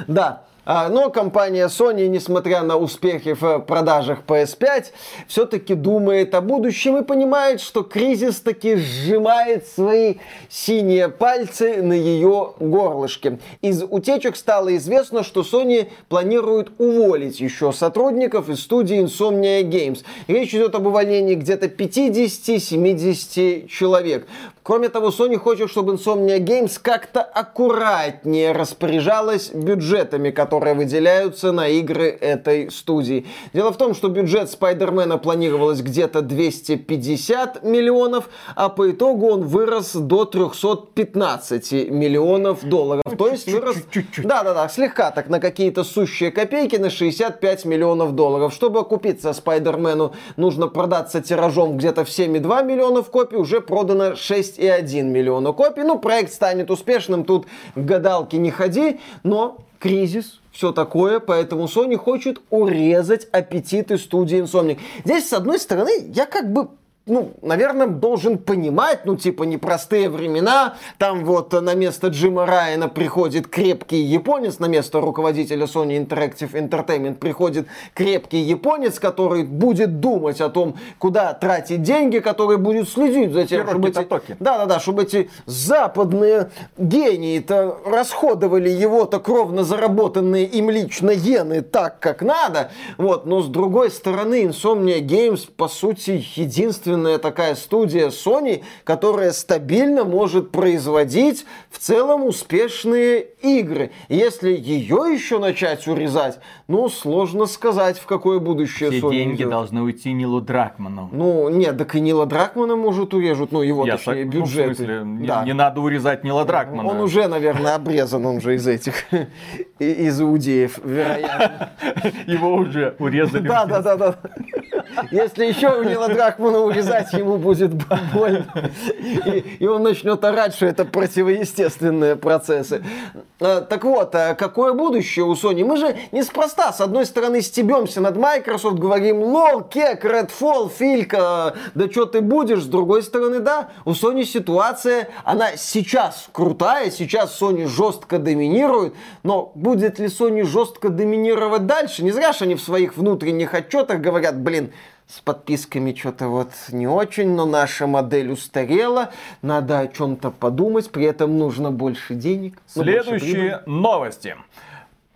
Да. А, Но компания Sony, несмотря на успехи в продажах PS5, все-таки думает о будущем и понимает, что кризис таки сжимает свои синие пальцы на ее горлышке. Из утечек стало известно, что Sony планирует уволить еще сотрудников из студии Insomnia Games. Речь идет об увольнении где-то 50-70 человек. Кроме того, Sony хочет, чтобы Insomnia Games как-то аккуратнее распоряжалась бюджетами, которые выделяются на игры этой студии. Дело в том, что бюджет Спайдермена планировалось где-то 250 миллионов, а по итогу он вырос до 315 миллионов долларов. То есть вырос... Да-да-да, слегка так на какие-то сущие копейки, на 65 миллионов долларов. Чтобы окупиться Спайдермену, нужно продаться тиражом где-то в 7,2 миллионов копий, уже продано 6,1 миллиона копий. Ну, проект станет успешным, тут к гадалке не ходи, но кризис, все такое, поэтому Sony хочет урезать аппетиты студии Insomniac. Здесь, с одной стороны, я как бы ну, наверное, должен понимать, ну, типа, непростые времена, там вот на место Джима Райана приходит крепкий японец, на место руководителя Sony Interactive Entertainment приходит крепкий японец, который будет думать о том, куда тратить деньги, который будет следить за тем, чтобы эти, Пирожки-тотоки. да-да-да, чтобы эти западные гении-то расходовали его-то кровно заработанные им лично иены так, как надо. Вот, но с другой стороны, Insomnia Games, по сути, единственная такая студия Sony, которая стабильно может производить в целом успешные игры. Если ее еще начать урезать, ну, сложно сказать, в какое будущее Все Sony деньги идет. должны уйти Нилу Дракману. Ну, нет, так и Нила Дракмана, может, урежут, ну, его, Я точнее, так- ну, в смысле, не, Да. не надо урезать Нила Дракмана. Он уже, наверное, обрезан, он же из этих, из иудеев, вероятно. Его уже урезали. Да, да, да, да. Если еще у Нила Дракмана урезать, ему будет больно. И, и он начнет орать, что это противоестественные процессы. А, Так вот, а какое будущее у Sony? Мы же неспроста, с одной стороны, стебемся над Microsoft, говорим, лол, кек, Redfall, Филька, да что ты будешь? С другой стороны, да, у Sony ситуация, она сейчас крутая, сейчас Sony жестко доминирует, но будет ли Sony жестко доминировать дальше? Не зря же они в своих внутренних отчетах говорят, блин, с подписками что-то вот не очень, но наша модель устарела, надо о чем-то подумать, при этом нужно больше денег. ну, больше. Следующие новости.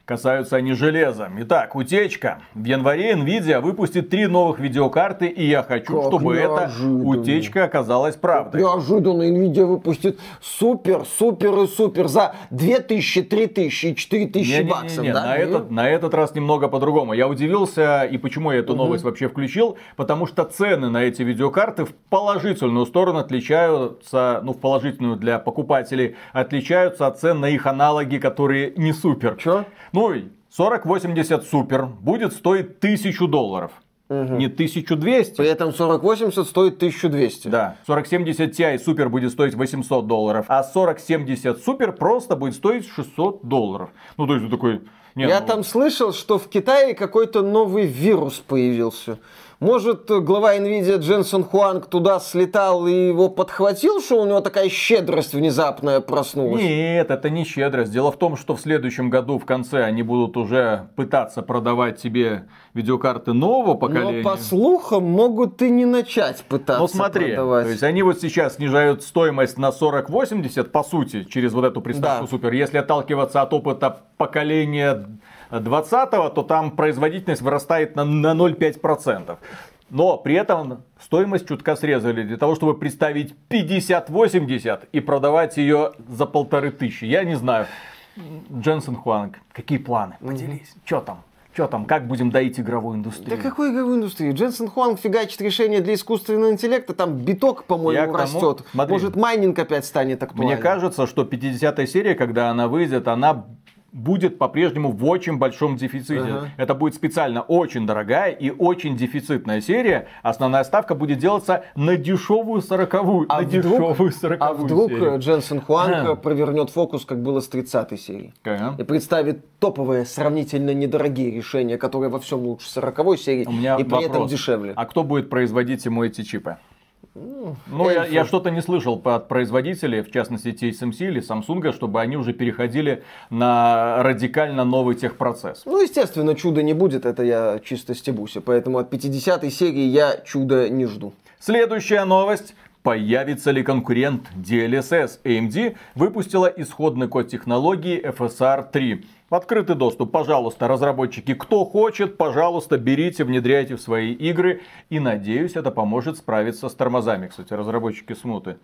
Касаются они железа. Итак, утечка. В январе Nvidia выпустит три новых видеокарты, и я хочу, Как чтобы эта утечка оказалась правдой. Неожиданно Nvidia выпустит супер, супер и супер за 2000, 3000 и 4000 Не-не-не-не, баксов, да? на, этот, на этот раз немного по-другому. Я удивился, и почему я эту новость вообще включил, потому что цены на эти видеокарты в положительную сторону отличаются, ну, в положительную для покупателей, отличаются от цен на их аналоги, которые не супер. Чё? Ну, и 4080 супер будет стоить 1000 долларов. Не 1200. При этом 4080 стоит 1200. Да, 4070 Ti супер будет стоить 800 долларов, а 4070 супер просто будет стоить 600 долларов. Ну, то есть, ты такой... не, Я ну, там слышал, что в Китае какой-то новый вирус появился. Может, глава Nvidia Дженсен Хуанг туда слетал и его подхватил, что у него такая щедрость внезапная проснулась? Нет, это не щедрость. Дело в том, что в следующем году в конце они будут уже пытаться продавать тебе видеокарты нового поколения. Но по слухам могут и не начать пытаться Ну смотри, продавать. то есть они вот сейчас снижают стоимость на 40-80, по сути, через вот эту приставку Да. супер. Если отталкиваться от опыта поколения 20 то там производительность вырастает на, на 0,5%. Но при этом стоимость чутка срезали для того, чтобы представить 5080 и продавать ее за полторы тысячи. Я не знаю. Дженсен Хуанг, какие планы? Поделись. Что там? Что там? Как будем доить игровую индустрию? Да какой игровой индустрии? Дженсен Хуанг фигачит решение для искусственного интеллекта, там биток, по-моему, тому- растет. смотри. Может, майнинг опять станет актуальным. Мне кажется, что 50 серия, когда она выйдет, она будет по-прежнему в очень большом дефиците. Ага. Это будет специально очень дорогая и очень дефицитная серия. Основная ставка будет делаться на дешевую сороковую. А на вдруг- дешевую А сороковую вдруг серию. э, Дженсен Хуанг э, провернет фокус, как было с 30 серии? Ага. И представит топовые, сравнительно недорогие решения, которые во всем лучше 40 серии У меня и при этом вопрос. дешевле. А кто будет производить ему эти чипы? Ну, я, я что-то не слышал от производителей, в частности TSMC или Samsung, чтобы они уже переходили на радикально новый техпроцесс. Ну, естественно, чуда не будет, это я чисто стебуся. Поэтому от 50 серии я чуда не жду. Следующая новость. Появится ли конкурент DLSS? AMD выпустила исходный код технологии FSR 3. В открытый доступ, пожалуйста, разработчики, кто хочет, пожалуйста, берите, внедряйте в свои игры. И надеюсь, это поможет справиться с тормозами. Кстати, разработчики смуты.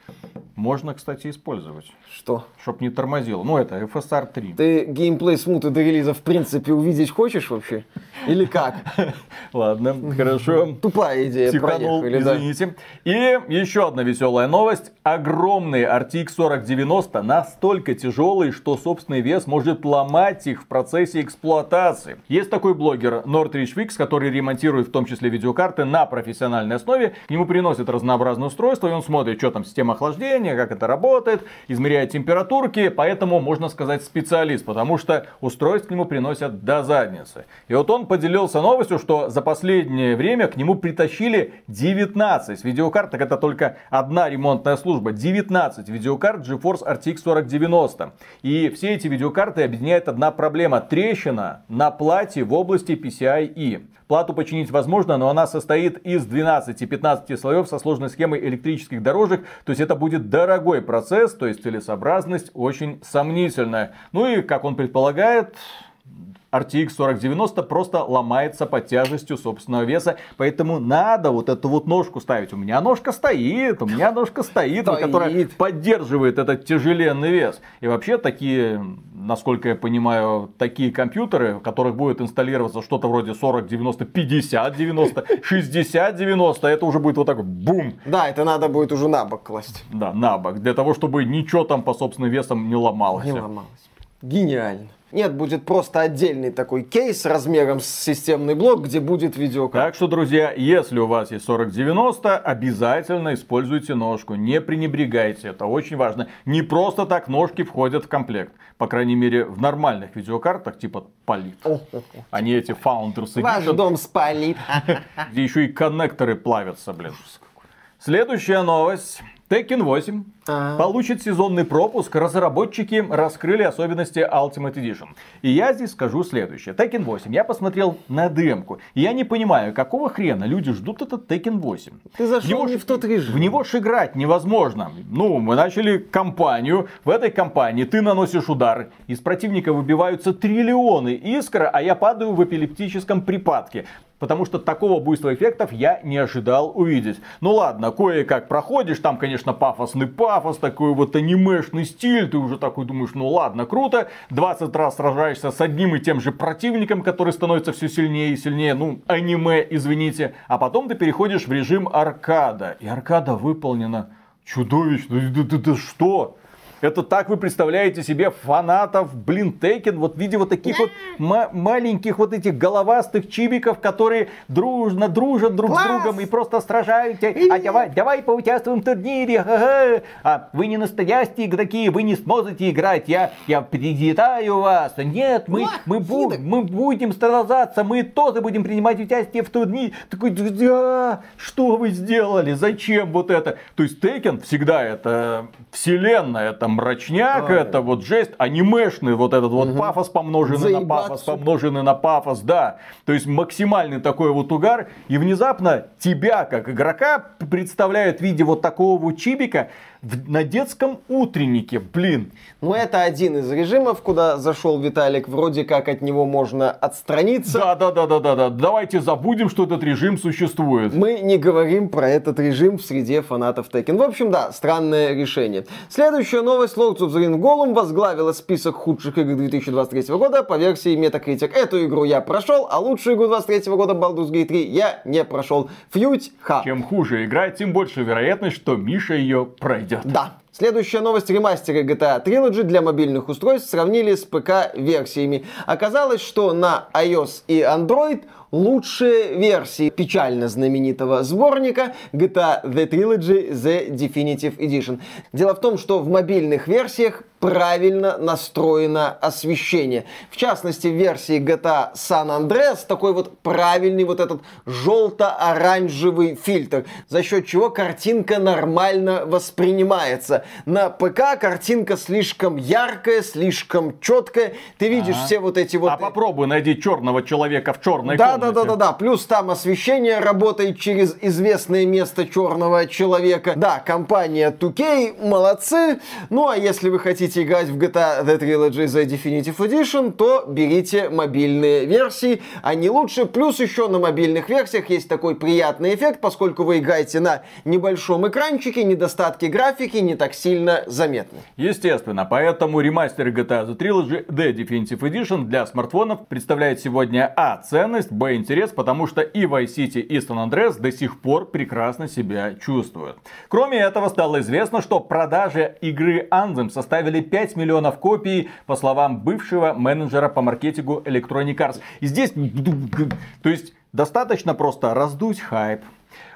Можно, кстати, использовать, Что? чтоб не тормозило. Ну, это FSR 3. Ты геймплей смуты до релиза в принципе увидеть хочешь вообще? Или как? Ладно, хорошо. Тупая идея, Психанул, извините. И еще одна веселая новость. Огромный RTX 4090 настолько тяжелый, что собственный вес может ломать их в процессе эксплуатации. Есть такой блогер Northridge Fix, который ремонтирует в том числе видеокарты на профессиональной основе. К нему приносят разнообразные устройства, и он смотрит, что там система охлаждения, как это работает, измеряет температурки, поэтому можно сказать специалист, потому что устройств к нему приносят до задницы. И вот он поделился новостью, что за последнее время к нему притащили 19 видеокарт, так это только одна ремонтная служба, 19 видеокарт GeForce RTX 4090. И все эти видеокарты объединяет одна проблема, трещина на плате в области PCIe. Плату починить возможно, но она состоит из 12-15 слоев со сложной схемой электрических дорожек. То есть это будет дорогой процесс, то есть целесообразность очень сомнительная. Ну и, как он предполагает, RTX 4090 просто ломается под тяжестью собственного веса, поэтому надо вот эту вот ножку ставить. У меня ножка стоит, у меня ножка стоит, Стоит. которая поддерживает этот тяжеленный вес. И вообще такие, насколько я понимаю, такие компьютеры, в которых будет инсталлироваться что-то вроде 40, 90, 50, 90, 60, 90, это уже будет вот так бум, Да, это надо будет уже на бок класть. да, на бок, для того, чтобы ничего там по собственным весам не ломалось. Не ломалось. Гениально. Нет, будет просто отдельный такой кейс размером с системный блок, где будет видеокарта. Так что, друзья, если у вас есть 4090, обязательно используйте ножку. Не пренебрегайте, это очень важно. Не просто так ножки входят в комплект. По крайней мере, в нормальных видеокартах, типа Polit. А не эти Founders Ваш Edition, дом спалит. где еще и коннекторы плавятся, блин. Следующая новость. Tekken 8 А. получит сезонный пропуск. Разработчики раскрыли особенности Ultimate Edition. И я здесь скажу следующее. Tekken 8. Я посмотрел на демку. И я не понимаю, какого хрена люди ждут этот Tekken 8. Ты зашел него не ж- в тот режим. В него ж играть невозможно. Ну, мы начали кампанию. В этой кампании ты наносишь удар. Из противника выбиваются триллионы искр, а я падаю в эпилептическом припадке. Потому что такого буйства эффектов я не ожидал увидеть. Ну ладно, кое-как проходишь, там, конечно, пафосный пафос, такой вот анимешный стиль, ты уже такой думаешь, ну ладно, круто. 20 раз сражаешься с одним и тем же противником, который становится все сильнее и сильнее, ну, аниме, извините. А потом ты переходишь в режим аркада. И аркада выполнена чудовищно. Да, да- да что? Это так вы представляете себе фанатов, блин, Текен, вот в виде вот таких вот ма- маленьких вот этих головастых чибиков, которые дружно дружат друг Класс! с другом и просто сражаются. А давай, давай поучаствуем в турнире, ха-ха. А вы не настоящие игроки, вы не сможете играть, я, я предупреждаю вас. Нет, мы, Ла, мы, бу- мы будем сражаться, мы тоже будем принимать участие в турнире. Такой, да, что вы сделали, зачем вот это? То есть Текен всегда это вселенная, это мрачняк, Ой. это вот жесть, анимешный вот этот вот пафос помноженный на Заебаться. пафос, помноженный на пафос, да. То есть максимальный такой вот угар, и внезапно тебя, как игрока, представляют в виде вот такого вот чибика в- на детском утреннике, блин. Ну, это один из режимов, куда зашел Виталик. Вроде как от него можно отстраниться. Да, да, да, да, да, да. Давайте забудем, что этот режим существует. Мы не говорим про этот режим в среде фанатов Tekken. В общем, да, странное решение. Следующая новость. Lords of the Ring Golem возглавила список худших игр 2023 года по версии Metacritic. Эту игру я прошел, а лучшую игру 2023 года Baldur's Gate 3 я не прошел. Фьють ха. Чем хуже игра, тем больше вероятность, что Миша ее пройдет. Да. Следующая новость. Ремастеры GTA Trilogy для мобильных устройств сравнили с ПК-версиями. Оказалось, что на iOS и Android лучшие версии печально знаменитого сборника GTA The Trilogy The Definitive Edition. Дело в том, что в мобильных версиях правильно настроено освещение. В частности, в версии GTA San Andreas такой вот правильный вот этот желто-оранжевый фильтр, за счет чего картинка нормально воспринимается. На ПК картинка слишком яркая, слишком четкая. Ты видишь Ага. все вот эти вот... А попробуй найди черного человека в черной Да, да, комнате. да, да, да. Плюс там освещение работает через известное место черного человека. Да, компания 2K, молодцы. Ну а если вы хотите играть в GTA The Trilogy The Definitive Edition, то берите мобильные версии. Они лучше. Плюс еще на мобильных версиях есть такой приятный эффект, поскольку вы играете на небольшом экранчике, недостатки графики не так сильно заметны. Естественно, поэтому ремастер GTA The Trilogy The Definitive Edition для смартфонов представляет сегодня А. Ценность, Б. Интерес, потому что и Vice City, и San Andreas до сих пор прекрасно себя чувствуют. Кроме этого, стало известно, что продажи игры Anthem составили 5 миллионов копий, по словам бывшего менеджера по маркетингу Electronic Arts. И здесь, то есть, достаточно просто раздуть хайп,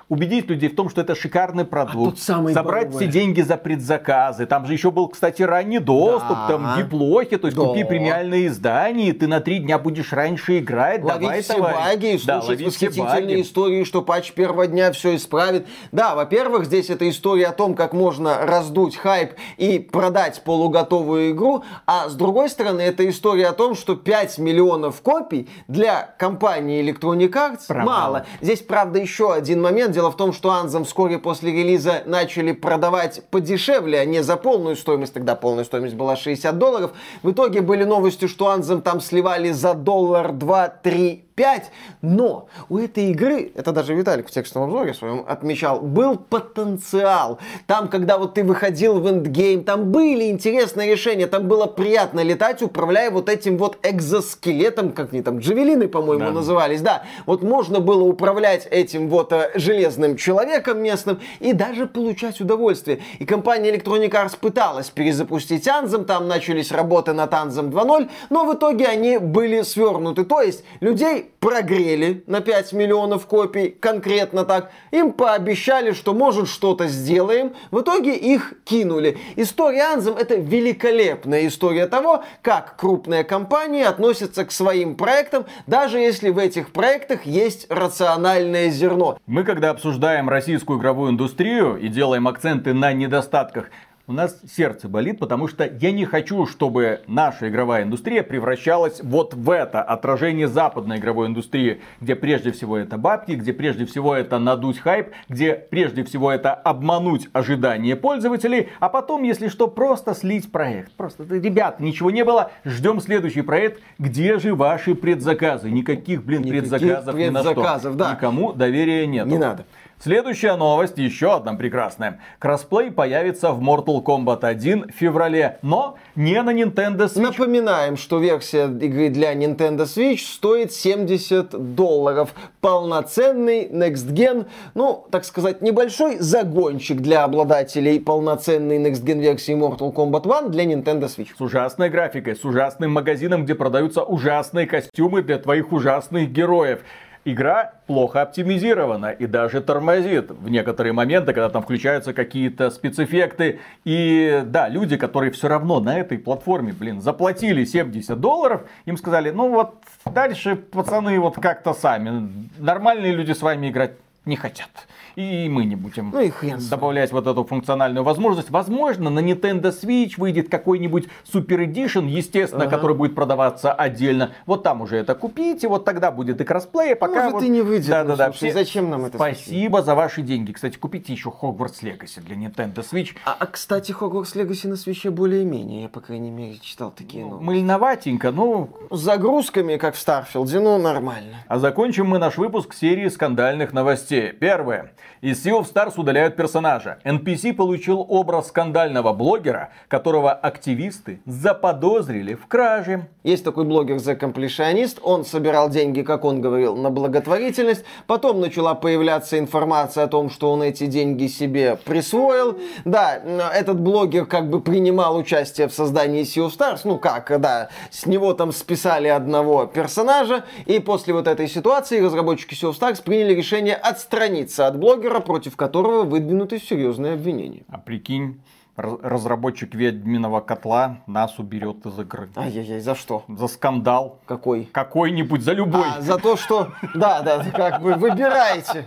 убедить людей в том, что это шикарный продукт, тут самое собрать все деньги за предзаказы. Там же еще был, кстати, ранний доступ, Да. там диплохи, то есть Да. купи премиальные издания, и ты на три дня будешь раньше играть. давай, ловить все товарищ. баги и Да, слушать все восхитительные истории, что патч первого дня все исправит. Да, во-первых, здесь это история о том, как можно раздуть хайп и продать полуготовую игру, а с другой стороны, это история о том, что 5 миллионов копий для компании Electronic Arts Провал. мало. Здесь, правда, еще один момент. Дело в том, что Anthem вскоре после релиза начали продавать подешевле, а не за полную стоимость. Тогда полная стоимость была 60 долларов. В итоге были новости, что Anthem там сливали за доллар, два, три, 5. Но у этой игры, это даже Виталик в текстовом обзоре своем отмечал, был потенциал. Там, когда вот ты выходил в эндгейм, там были интересные решения, там было приятно летать, управляя вот этим вот экзоскелетом, как они там, джавелины, по-моему, Да. назывались. Да, вот можно было управлять этим вот э, железным человеком местным и даже получать удовольствие. И компания Electronic Arts пыталась перезапустить Anthem, там начались работы над Anthem 2.0, но в итоге они были свернуты. То есть людей Прогрели на 5 миллионов копий, конкретно так. Им пообещали, что может что-то сделаем. В итоге их кинули. История Anthem это великолепная история того, как крупные компании относятся к своим проектам, даже если в этих проектах есть рациональное зерно. Мы когда обсуждаем российскую игровую индустрию и делаем акценты на недостатках, у нас сердце болит, потому что я не хочу, чтобы наша игровая индустрия превращалась вот в это отражение западной игровой индустрии, где прежде всего это бабки, где прежде всего это надуть хайп, где прежде всего это обмануть ожидания пользователей, а потом, если что, просто слить проект. Просто, ребят, ничего не было, ждем следующий проект. Где же ваши предзаказы? Никаких, блин, Никаких предзаказов, предзаказов, ни на да. что. Никому доверия нет. Не надо. Следующая новость, еще одна прекрасная. Кроссплей появится в Mortal Kombat 1 в феврале, но не на Nintendo Switch. Напоминаем, что версия игры для Nintendo Switch стоит 70 долларов. Полноценный Next Gen, ну, так сказать, небольшой загончик для обладателей полноценной Next Gen версии Mortal Kombat 1 для Nintendo Switch. С ужасной графикой, с ужасным магазином, где продаются ужасные костюмы для твоих ужасных героев. Игра плохо оптимизирована и даже тормозит в некоторые моменты, когда там включаются какие-то спецэффекты. И да, люди, которые все равно на этой платформе, блин, заплатили 70 долларов, им сказали, ну вот дальше пацаны вот как-то сами. Нормальные люди с вами играть не хотят. И мы не будем Ну и хрен добавлять вот эту функциональную возможность. Возможно, на Nintendo Switch выйдет какой-нибудь Super Edition, естественно, Ага. который будет продаваться отдельно. Вот там уже это купите, вот тогда будет и кроссплей, а пока Может, вот... и не выйдет, Да, ну, да, да. слушай, зачем нам это Спасибо за ваши деньги. Кстати, купите еще Hogwarts Legacy для Nintendo Switch. А, а, кстати, Hogwarts Legacy на свече более-менее, я, по крайней мере, читал такие новости. Мыльноватенько, ну... С загрузками, как в Старфилде, ну, нормально. А закончим мы наш выпуск серии скандальных новостей. Первое. Из Sea of Stars удаляют персонажа. NPC получил образ скандального блогера, которого активисты заподозрили в краже. Есть такой блогер The Completionist, он собирал деньги, как он говорил, на благотворительность. Потом начала появляться информация о том, что он эти деньги себе присвоил. Да, этот блогер как бы принимал участие в создании Sea of Stars. Ну как, да, с него там списали одного персонажа. И после вот этой ситуации разработчики Sea of Stars приняли решение отстраниться от блогера, против которого выдвинуты серьезные обвинения. А прикинь, раз- разработчик ведьминого котла нас уберет из игры. Ай-яй-яй, за что? За скандал. Какой? Какой-нибудь, за любой. А, за то, что... Да, да, как бы выбирайте.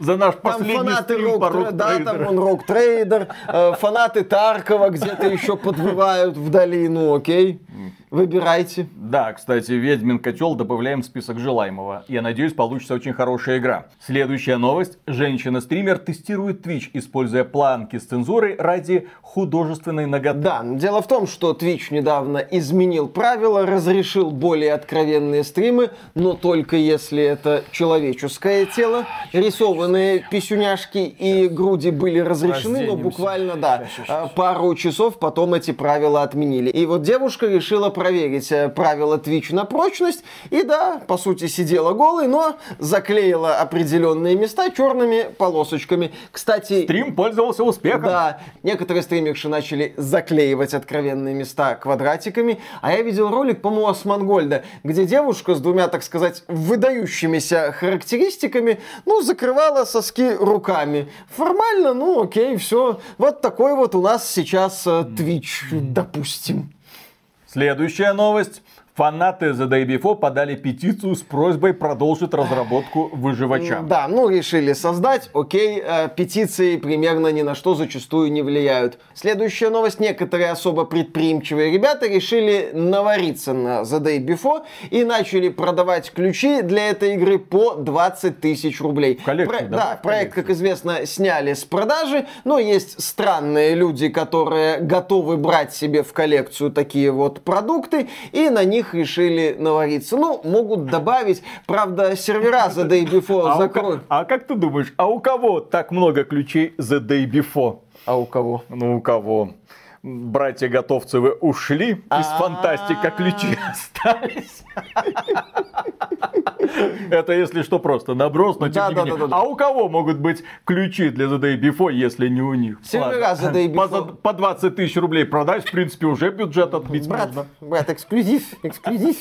За наш Там последний фанаты стрим по Rogue, да, там он Rogue Trader, э, фанаты Таркова где-то еще подвывают вдали, ну окей, выбирайте. Да, кстати, Ведьмин котел добавляем в список желаемого. Я надеюсь, получится очень хорошая игра. Следующая новость. Женщина-стример тестирует Twitch, используя планки с цензурой ради художественной наготы. Да, дело в том, что Twitch недавно изменил правила, разрешил более откровенные стримы, но только если это человеческое тело. Рисованные писюняшки и груди были разрешены, но буквально, да, пару часов потом эти правила отменили. И вот девушка решила проверить э, правила Twitch на прочность, и да, по сути, сидела голой, но заклеила определенные места черными полосочками. Кстати, Стрим пользовался успехом. да, некоторые стримерши начали заклеивать откровенные места квадратиками, а я видел ролик, по-моему, Османгольда, где девушка с двумя, так сказать, выдающимися характеристиками, ну, закрывала соски руками. Формально, ну, окей, все. Вот такой вот у нас сейчас э, Twitch, допустим. Следующая новость. Фанаты The Day Before подали петицию с просьбой продолжить разработку выживача. Да, ну решили создать, окей, э, петиции примерно ни на что зачастую не влияют. Следующая новость. Некоторые особо предприимчивые ребята решили навариться на The Day Before и начали продавать ключи для этой игры по 20 тысяч рублей. коллекцию, да, да, в проект, как известно, сняли с продажи, но есть странные люди, которые готовы брать себе в коллекцию такие вот продукты и на них решили навариться. Ну, могут добавить, правда, сервера The Day Before А, закроют. а как ты думаешь, а у кого так много ключей The Day Before? А у кого? Ну, у кого? Братья Готовцевы ушли, из фантастика ключи остались. Это, если что, просто наброс, но тем не менее. А у кого могут быть ключи для The Day Before, если не у них? По 20 тысяч рублей продать, в принципе, уже бюджет отбить можно. Брат, эксклюзив, эксклюзив.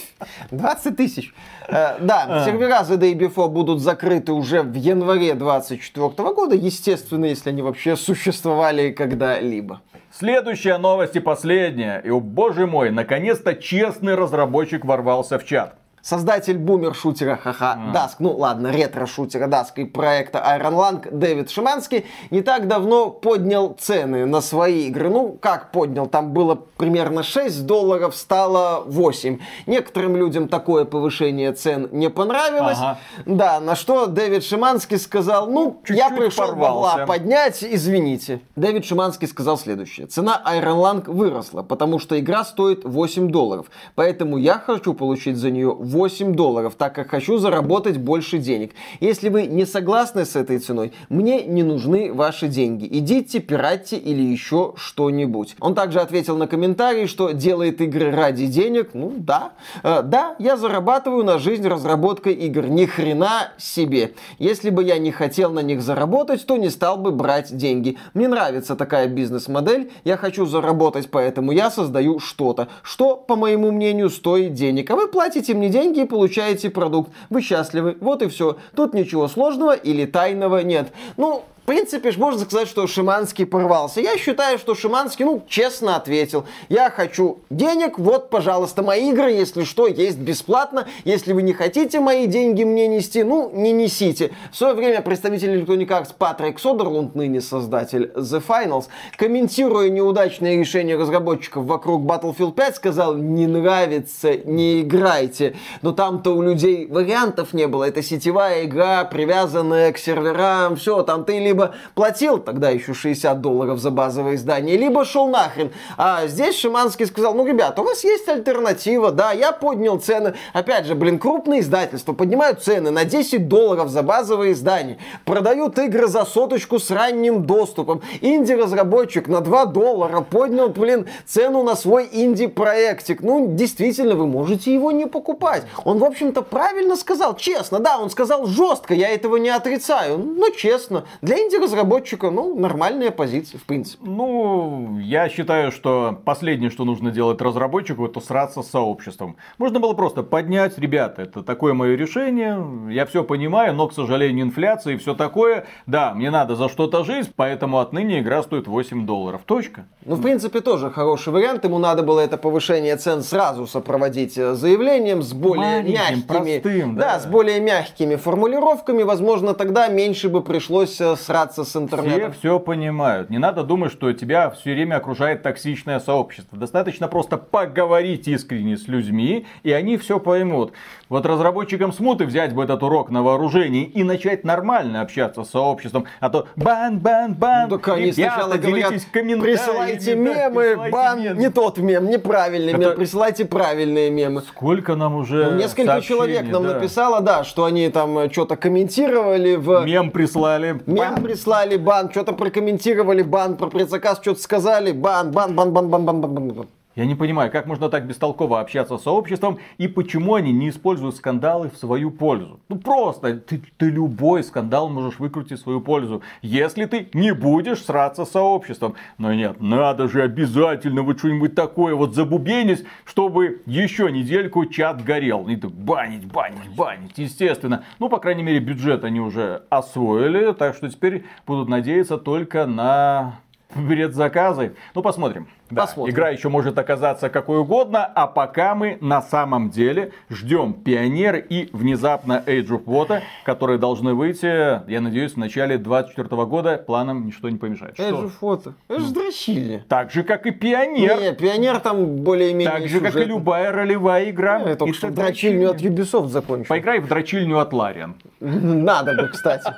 20 тысяч. Э, да, а. сервера The Day Before будут закрыты уже в январе 2024 года. Естественно, если они вообще существовали когда-либо. Следующая новость и последняя. И, о боже мой, наконец-то честный разработчик ворвался в чат. Создатель бумер-шутера ха-ха mm. Dask, ну ладно, ретро-шутера Dask и проекта Iron Lang Дэвид Шиманский не так давно поднял цены на свои игры. Ну, как поднял? Там было примерно 6 долларов, стало 8. Некоторым людям такое повышение цен не понравилось. Ага. Да, на что Дэвид Шиманский сказал, ну, Чуть-чуть я пришел порвался. бабла поднять, извините. Дэвид Шиманский сказал следующее. Цена Iron Lang выросла, потому что игра стоит 8 долларов. Поэтому я хочу получить за нее 8 долларов, так как хочу заработать больше денег. Если вы не согласны с этой ценой, мне не нужны ваши деньги. Идите, пиратьте или еще что-нибудь. Он также ответил на комментарий, что делает игры ради денег. Ну да, э, да, я зарабатываю на жизнь разработкой игр. Ни хрена себе. Если бы я не хотел на них заработать, то не стал бы брать деньги. Мне нравится такая бизнес-модель. Я хочу заработать, поэтому я создаю что-то, что, по моему мнению, стоит денег. А вы платите мне деньги деньги и получаете продукт. Вы счастливы. Вот и все. Тут ничего сложного или тайного нет. Ну, принципе, можно сказать, что Шиманский порвался. Я считаю, что Шиманский, ну, честно ответил. Я хочу денег, вот, пожалуйста, мои игры, если что, есть бесплатно. Если вы не хотите мои деньги мне нести, ну, не несите. В свое время представитель Electronic Arts Патрик Содерлунд, ныне создатель The Finals, комментируя неудачные решения разработчиков вокруг Battlefield 5, сказал, не нравится, не играйте. Но там-то у людей вариантов не было. Это сетевая игра, привязанная к серверам, все, там ты либо либо платил тогда еще 60 долларов за базовое издание, либо шел нахрен. А здесь Шиманский сказал, ну, ребята, у вас есть альтернатива, да, я поднял цены. Опять же, блин, крупные издательства поднимают цены на 10 долларов за базовое издание, продают игры за соточку с ранним доступом. Инди-разработчик на 2 доллара поднял, блин, цену на свой инди-проектик. Ну, действительно, вы можете его не покупать. Он, в общем-то, правильно сказал, честно, да, он сказал жестко, я этого не отрицаю, но честно. Для инди-разработчика, ну, нормальная позиция, в принципе. Ну, я считаю, что последнее, что нужно делать разработчику, это сраться с сообществом. Можно было просто поднять, ребята, это такое мое решение, я все понимаю, но, к сожалению, инфляция и все такое. Да, мне надо за что-то жить, поэтому отныне игра стоит 8 долларов. Точка. Ну, в принципе, тоже хороший вариант. Ему надо было это повышение цен сразу сопроводить э, заявлением с более Маленьким, мягкими, простым, да. да, с более мягкими формулировками. Возможно, тогда меньше бы пришлось э, сраться с интернетом. Все все понимают. Не надо думать, что тебя все время окружает токсичное сообщество. Достаточно просто поговорить искренне с людьми, и они все поймут. Вот разработчикам смуты взять бы этот урок на вооружение и начать нормально общаться с сообществом. А то бан, бан, бан. Ну, так они сначала говорят, присылайте мемы, да, бан, мем. не тот мем, неправильный Это... мем, присылайте правильные мемы. Сколько нам уже ну, Несколько человек нам да. написало, да, что они там э, что-то комментировали в... Мем прислали. Мем прислали, бан, что-то прокомментировали, бан, про предзаказ что-то сказали, бан, бан, бан, бан, бан, бан, бан, бан. Я не понимаю, как можно так бестолково общаться с сообществом и почему они не используют скандалы в свою пользу. Ну просто, ты, ты любой скандал можешь выкрутить в свою пользу, если ты не будешь сраться с сообществом. Но нет, надо же обязательно вот что-нибудь такое вот забубенить, чтобы еще недельку чат горел. И так банить, банить, банить, естественно. Ну, по крайней мере, бюджет они уже освоили, так что теперь будут надеяться только на предзаказы. Ну, посмотрим. Да, Посмотрим. Игра еще может оказаться какой угодно, а пока мы на самом деле ждем Пионер и внезапно Age of Water, которые должны выйти, я надеюсь, в начале 2024 года. Планам ничто не помешает. Age of Water. Это же дрочили. Так же, как и Пионер. Не, Пионер там более-менее Так же, как и любая ролевая игра. Я только что дрочильню от Ubisoft закончил. Поиграй в дрочильню от Лариан. Надо бы, кстати.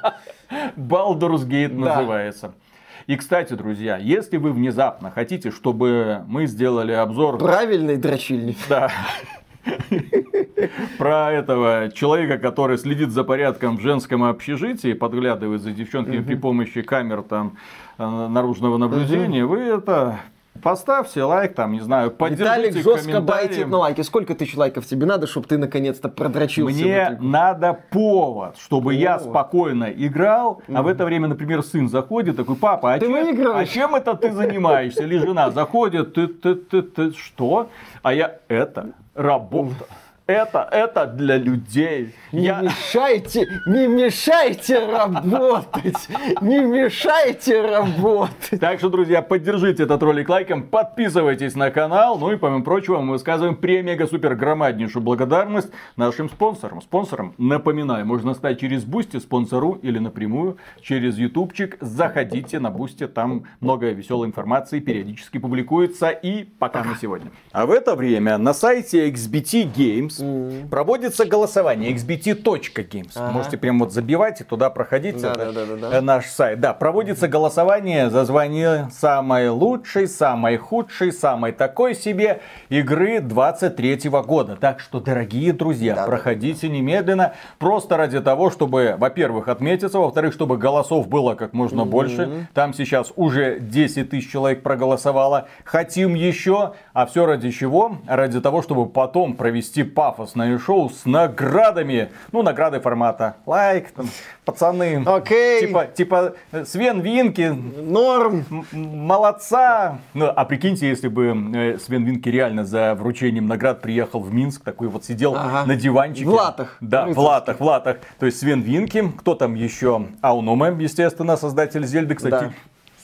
Baldur's Gate называется. И, кстати, друзья, если вы внезапно хотите, чтобы мы сделали обзор... Правильный дрочильник. Да. Про этого человека, который следит за порядком в женском общежитии, подглядывает за девчонками при помощи камер там э, наружного наблюдения, вы это Поставьте лайк, там, не знаю, поддержите Виталик жестко байтит на лайки. Сколько тысяч лайков тебе надо, чтобы ты наконец-то продрочился? Мне надо повод, чтобы я Повод. спокойно играл, а в это время, например, сын заходит, такой, папа, а, Ты чем, выигрываешь?» а чем это ты занимаешься? Или жена заходит, ты, ты, ты, ты, что? А я, это работа. Это, это для людей. Не Я... мешайте, не мешайте работать, не мешайте работать. Так что, друзья, поддержите этот ролик лайком, подписывайтесь на канал. Ну и, помимо прочего, мы высказываем премега супер громаднейшую благодарность нашим спонсорам. Спонсорам, напоминаю, можно стать через Boosty спонсору или напрямую через ютубчик. Заходите на Boosty, там много веселой информации периодически публикуется. И пока на сегодня. А в это время на сайте iXBT Games проводится голосование ixbt.games. Ага. Можете прям вот забивать и туда проходить. Да, Это, да, да, да, да. э, наш сайт. Да, проводится голосование за звание самой лучшей, самой худшей, самой такой себе игры 23 года. Так что, дорогие друзья, Да, да, проходите немедленно. Просто ради того, чтобы, во-первых, отметиться, во-вторых, чтобы голосов было как можно больше. Там сейчас уже 10 тысяч человек проголосовало. Хотим еще. А все ради чего? Ради того, чтобы потом провести пафосное шоу с наградами. Ну, награды формата лайк, там, пацаны. Окей. Типа, типа Свен Винки, Норм. молодца. Ну, а прикиньте, если бы э, Свен Винки реально за вручением наград приехал в Минск, такой вот сидел Ага. на диванчике. В латах. Да, в латах, в латах. То есть Свен Винки, кто там еще? Аунуме, естественно, создатель Зельды, кстати. Да.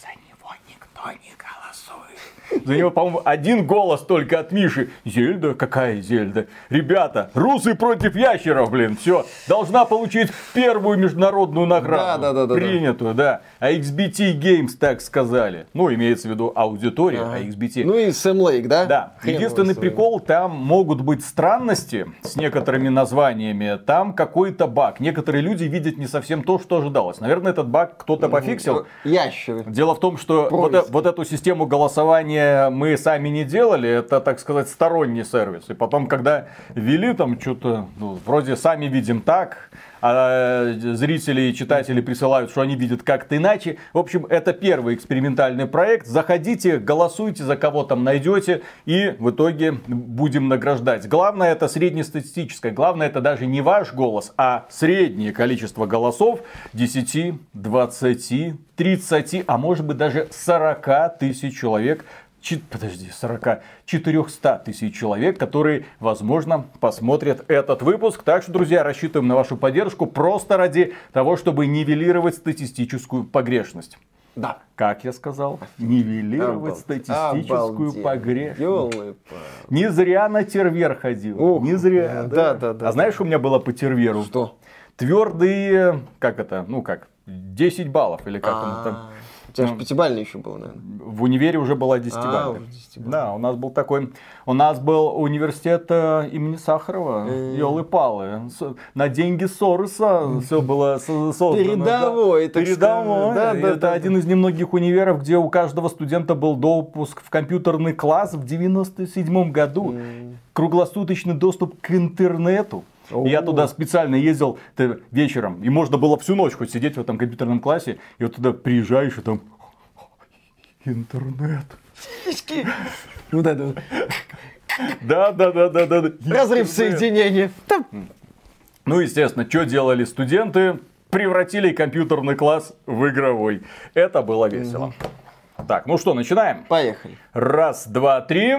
За него никто не голосует. За него, по-моему, один голос только от Миши. Зельда? Какая Зельда? Ребята, русы против ящеров, блин. Все, должна получить первую международную награду. Да, да, да. Принятую, да. А XBT Games так сказали. Ну, имеется в виду аудитория, а XBT. Ну и Сэм Лейк, да? Да, Хрен единственный прикол, там могут быть странности с некоторыми названиями, там какой-то баг. Некоторые люди видят не совсем то, что ожидалось. Наверное, этот баг кто-то пофиксил. Ящеры. Дело в том, что вот, э- вот эту систему голосования мы сами не делали, это, так сказать, сторонний сервис. И потом, когда ввели там что-то, ну, вроде сами видим так, а зрители и читатели присылают, что они видят как-то иначе. В общем, это первый экспериментальный проект. Заходите, голосуйте за кого там найдете, и в итоге будем награждать. Главное это среднестатистическое, главное это даже не ваш голос, а среднее количество голосов 10, 20, 30, а может быть даже 40 тысяч человек подожди, 40, 400 тысяч человек, которые, возможно, посмотрят этот выпуск. Так что, друзья, рассчитываем на вашу поддержку просто ради того, чтобы нивелировать статистическую погрешность. Да. Как я сказал, нивелировать статистическую погрешность. Не зря на тервер ходил. Ух, не зря. да, да, да, А знаешь, что у меня было по терверу? Что? Твердые, как это, ну как, 10 баллов или как оно там. Тебя же пятибалльный еще был, наверное. В универе уже была 10 А, уже 10-бальная. Да, у нас был такой, у нас был университет э, имени Сахарова, Э. елы-палы. С- На деньги Сороса все было со- создано. Передовой, так Передовой. Да, Это один из немногих универов, где у каждого студента был допуск в компьютерный класс в 97 году. Круглосуточный доступ к интернету. И Я О. туда специально ездил вечером, и можно было всю ночь хоть сидеть в этом компьютерном классе, и вот туда приезжаешь, и там интернет. Вот это вот. Да, да, да, да, да. Разрыв соединения. Ну, естественно, что делали студенты? Превратили компьютерный класс в игровой. Это было весело. Так, ну что, начинаем? Поехали. Раз, два, три.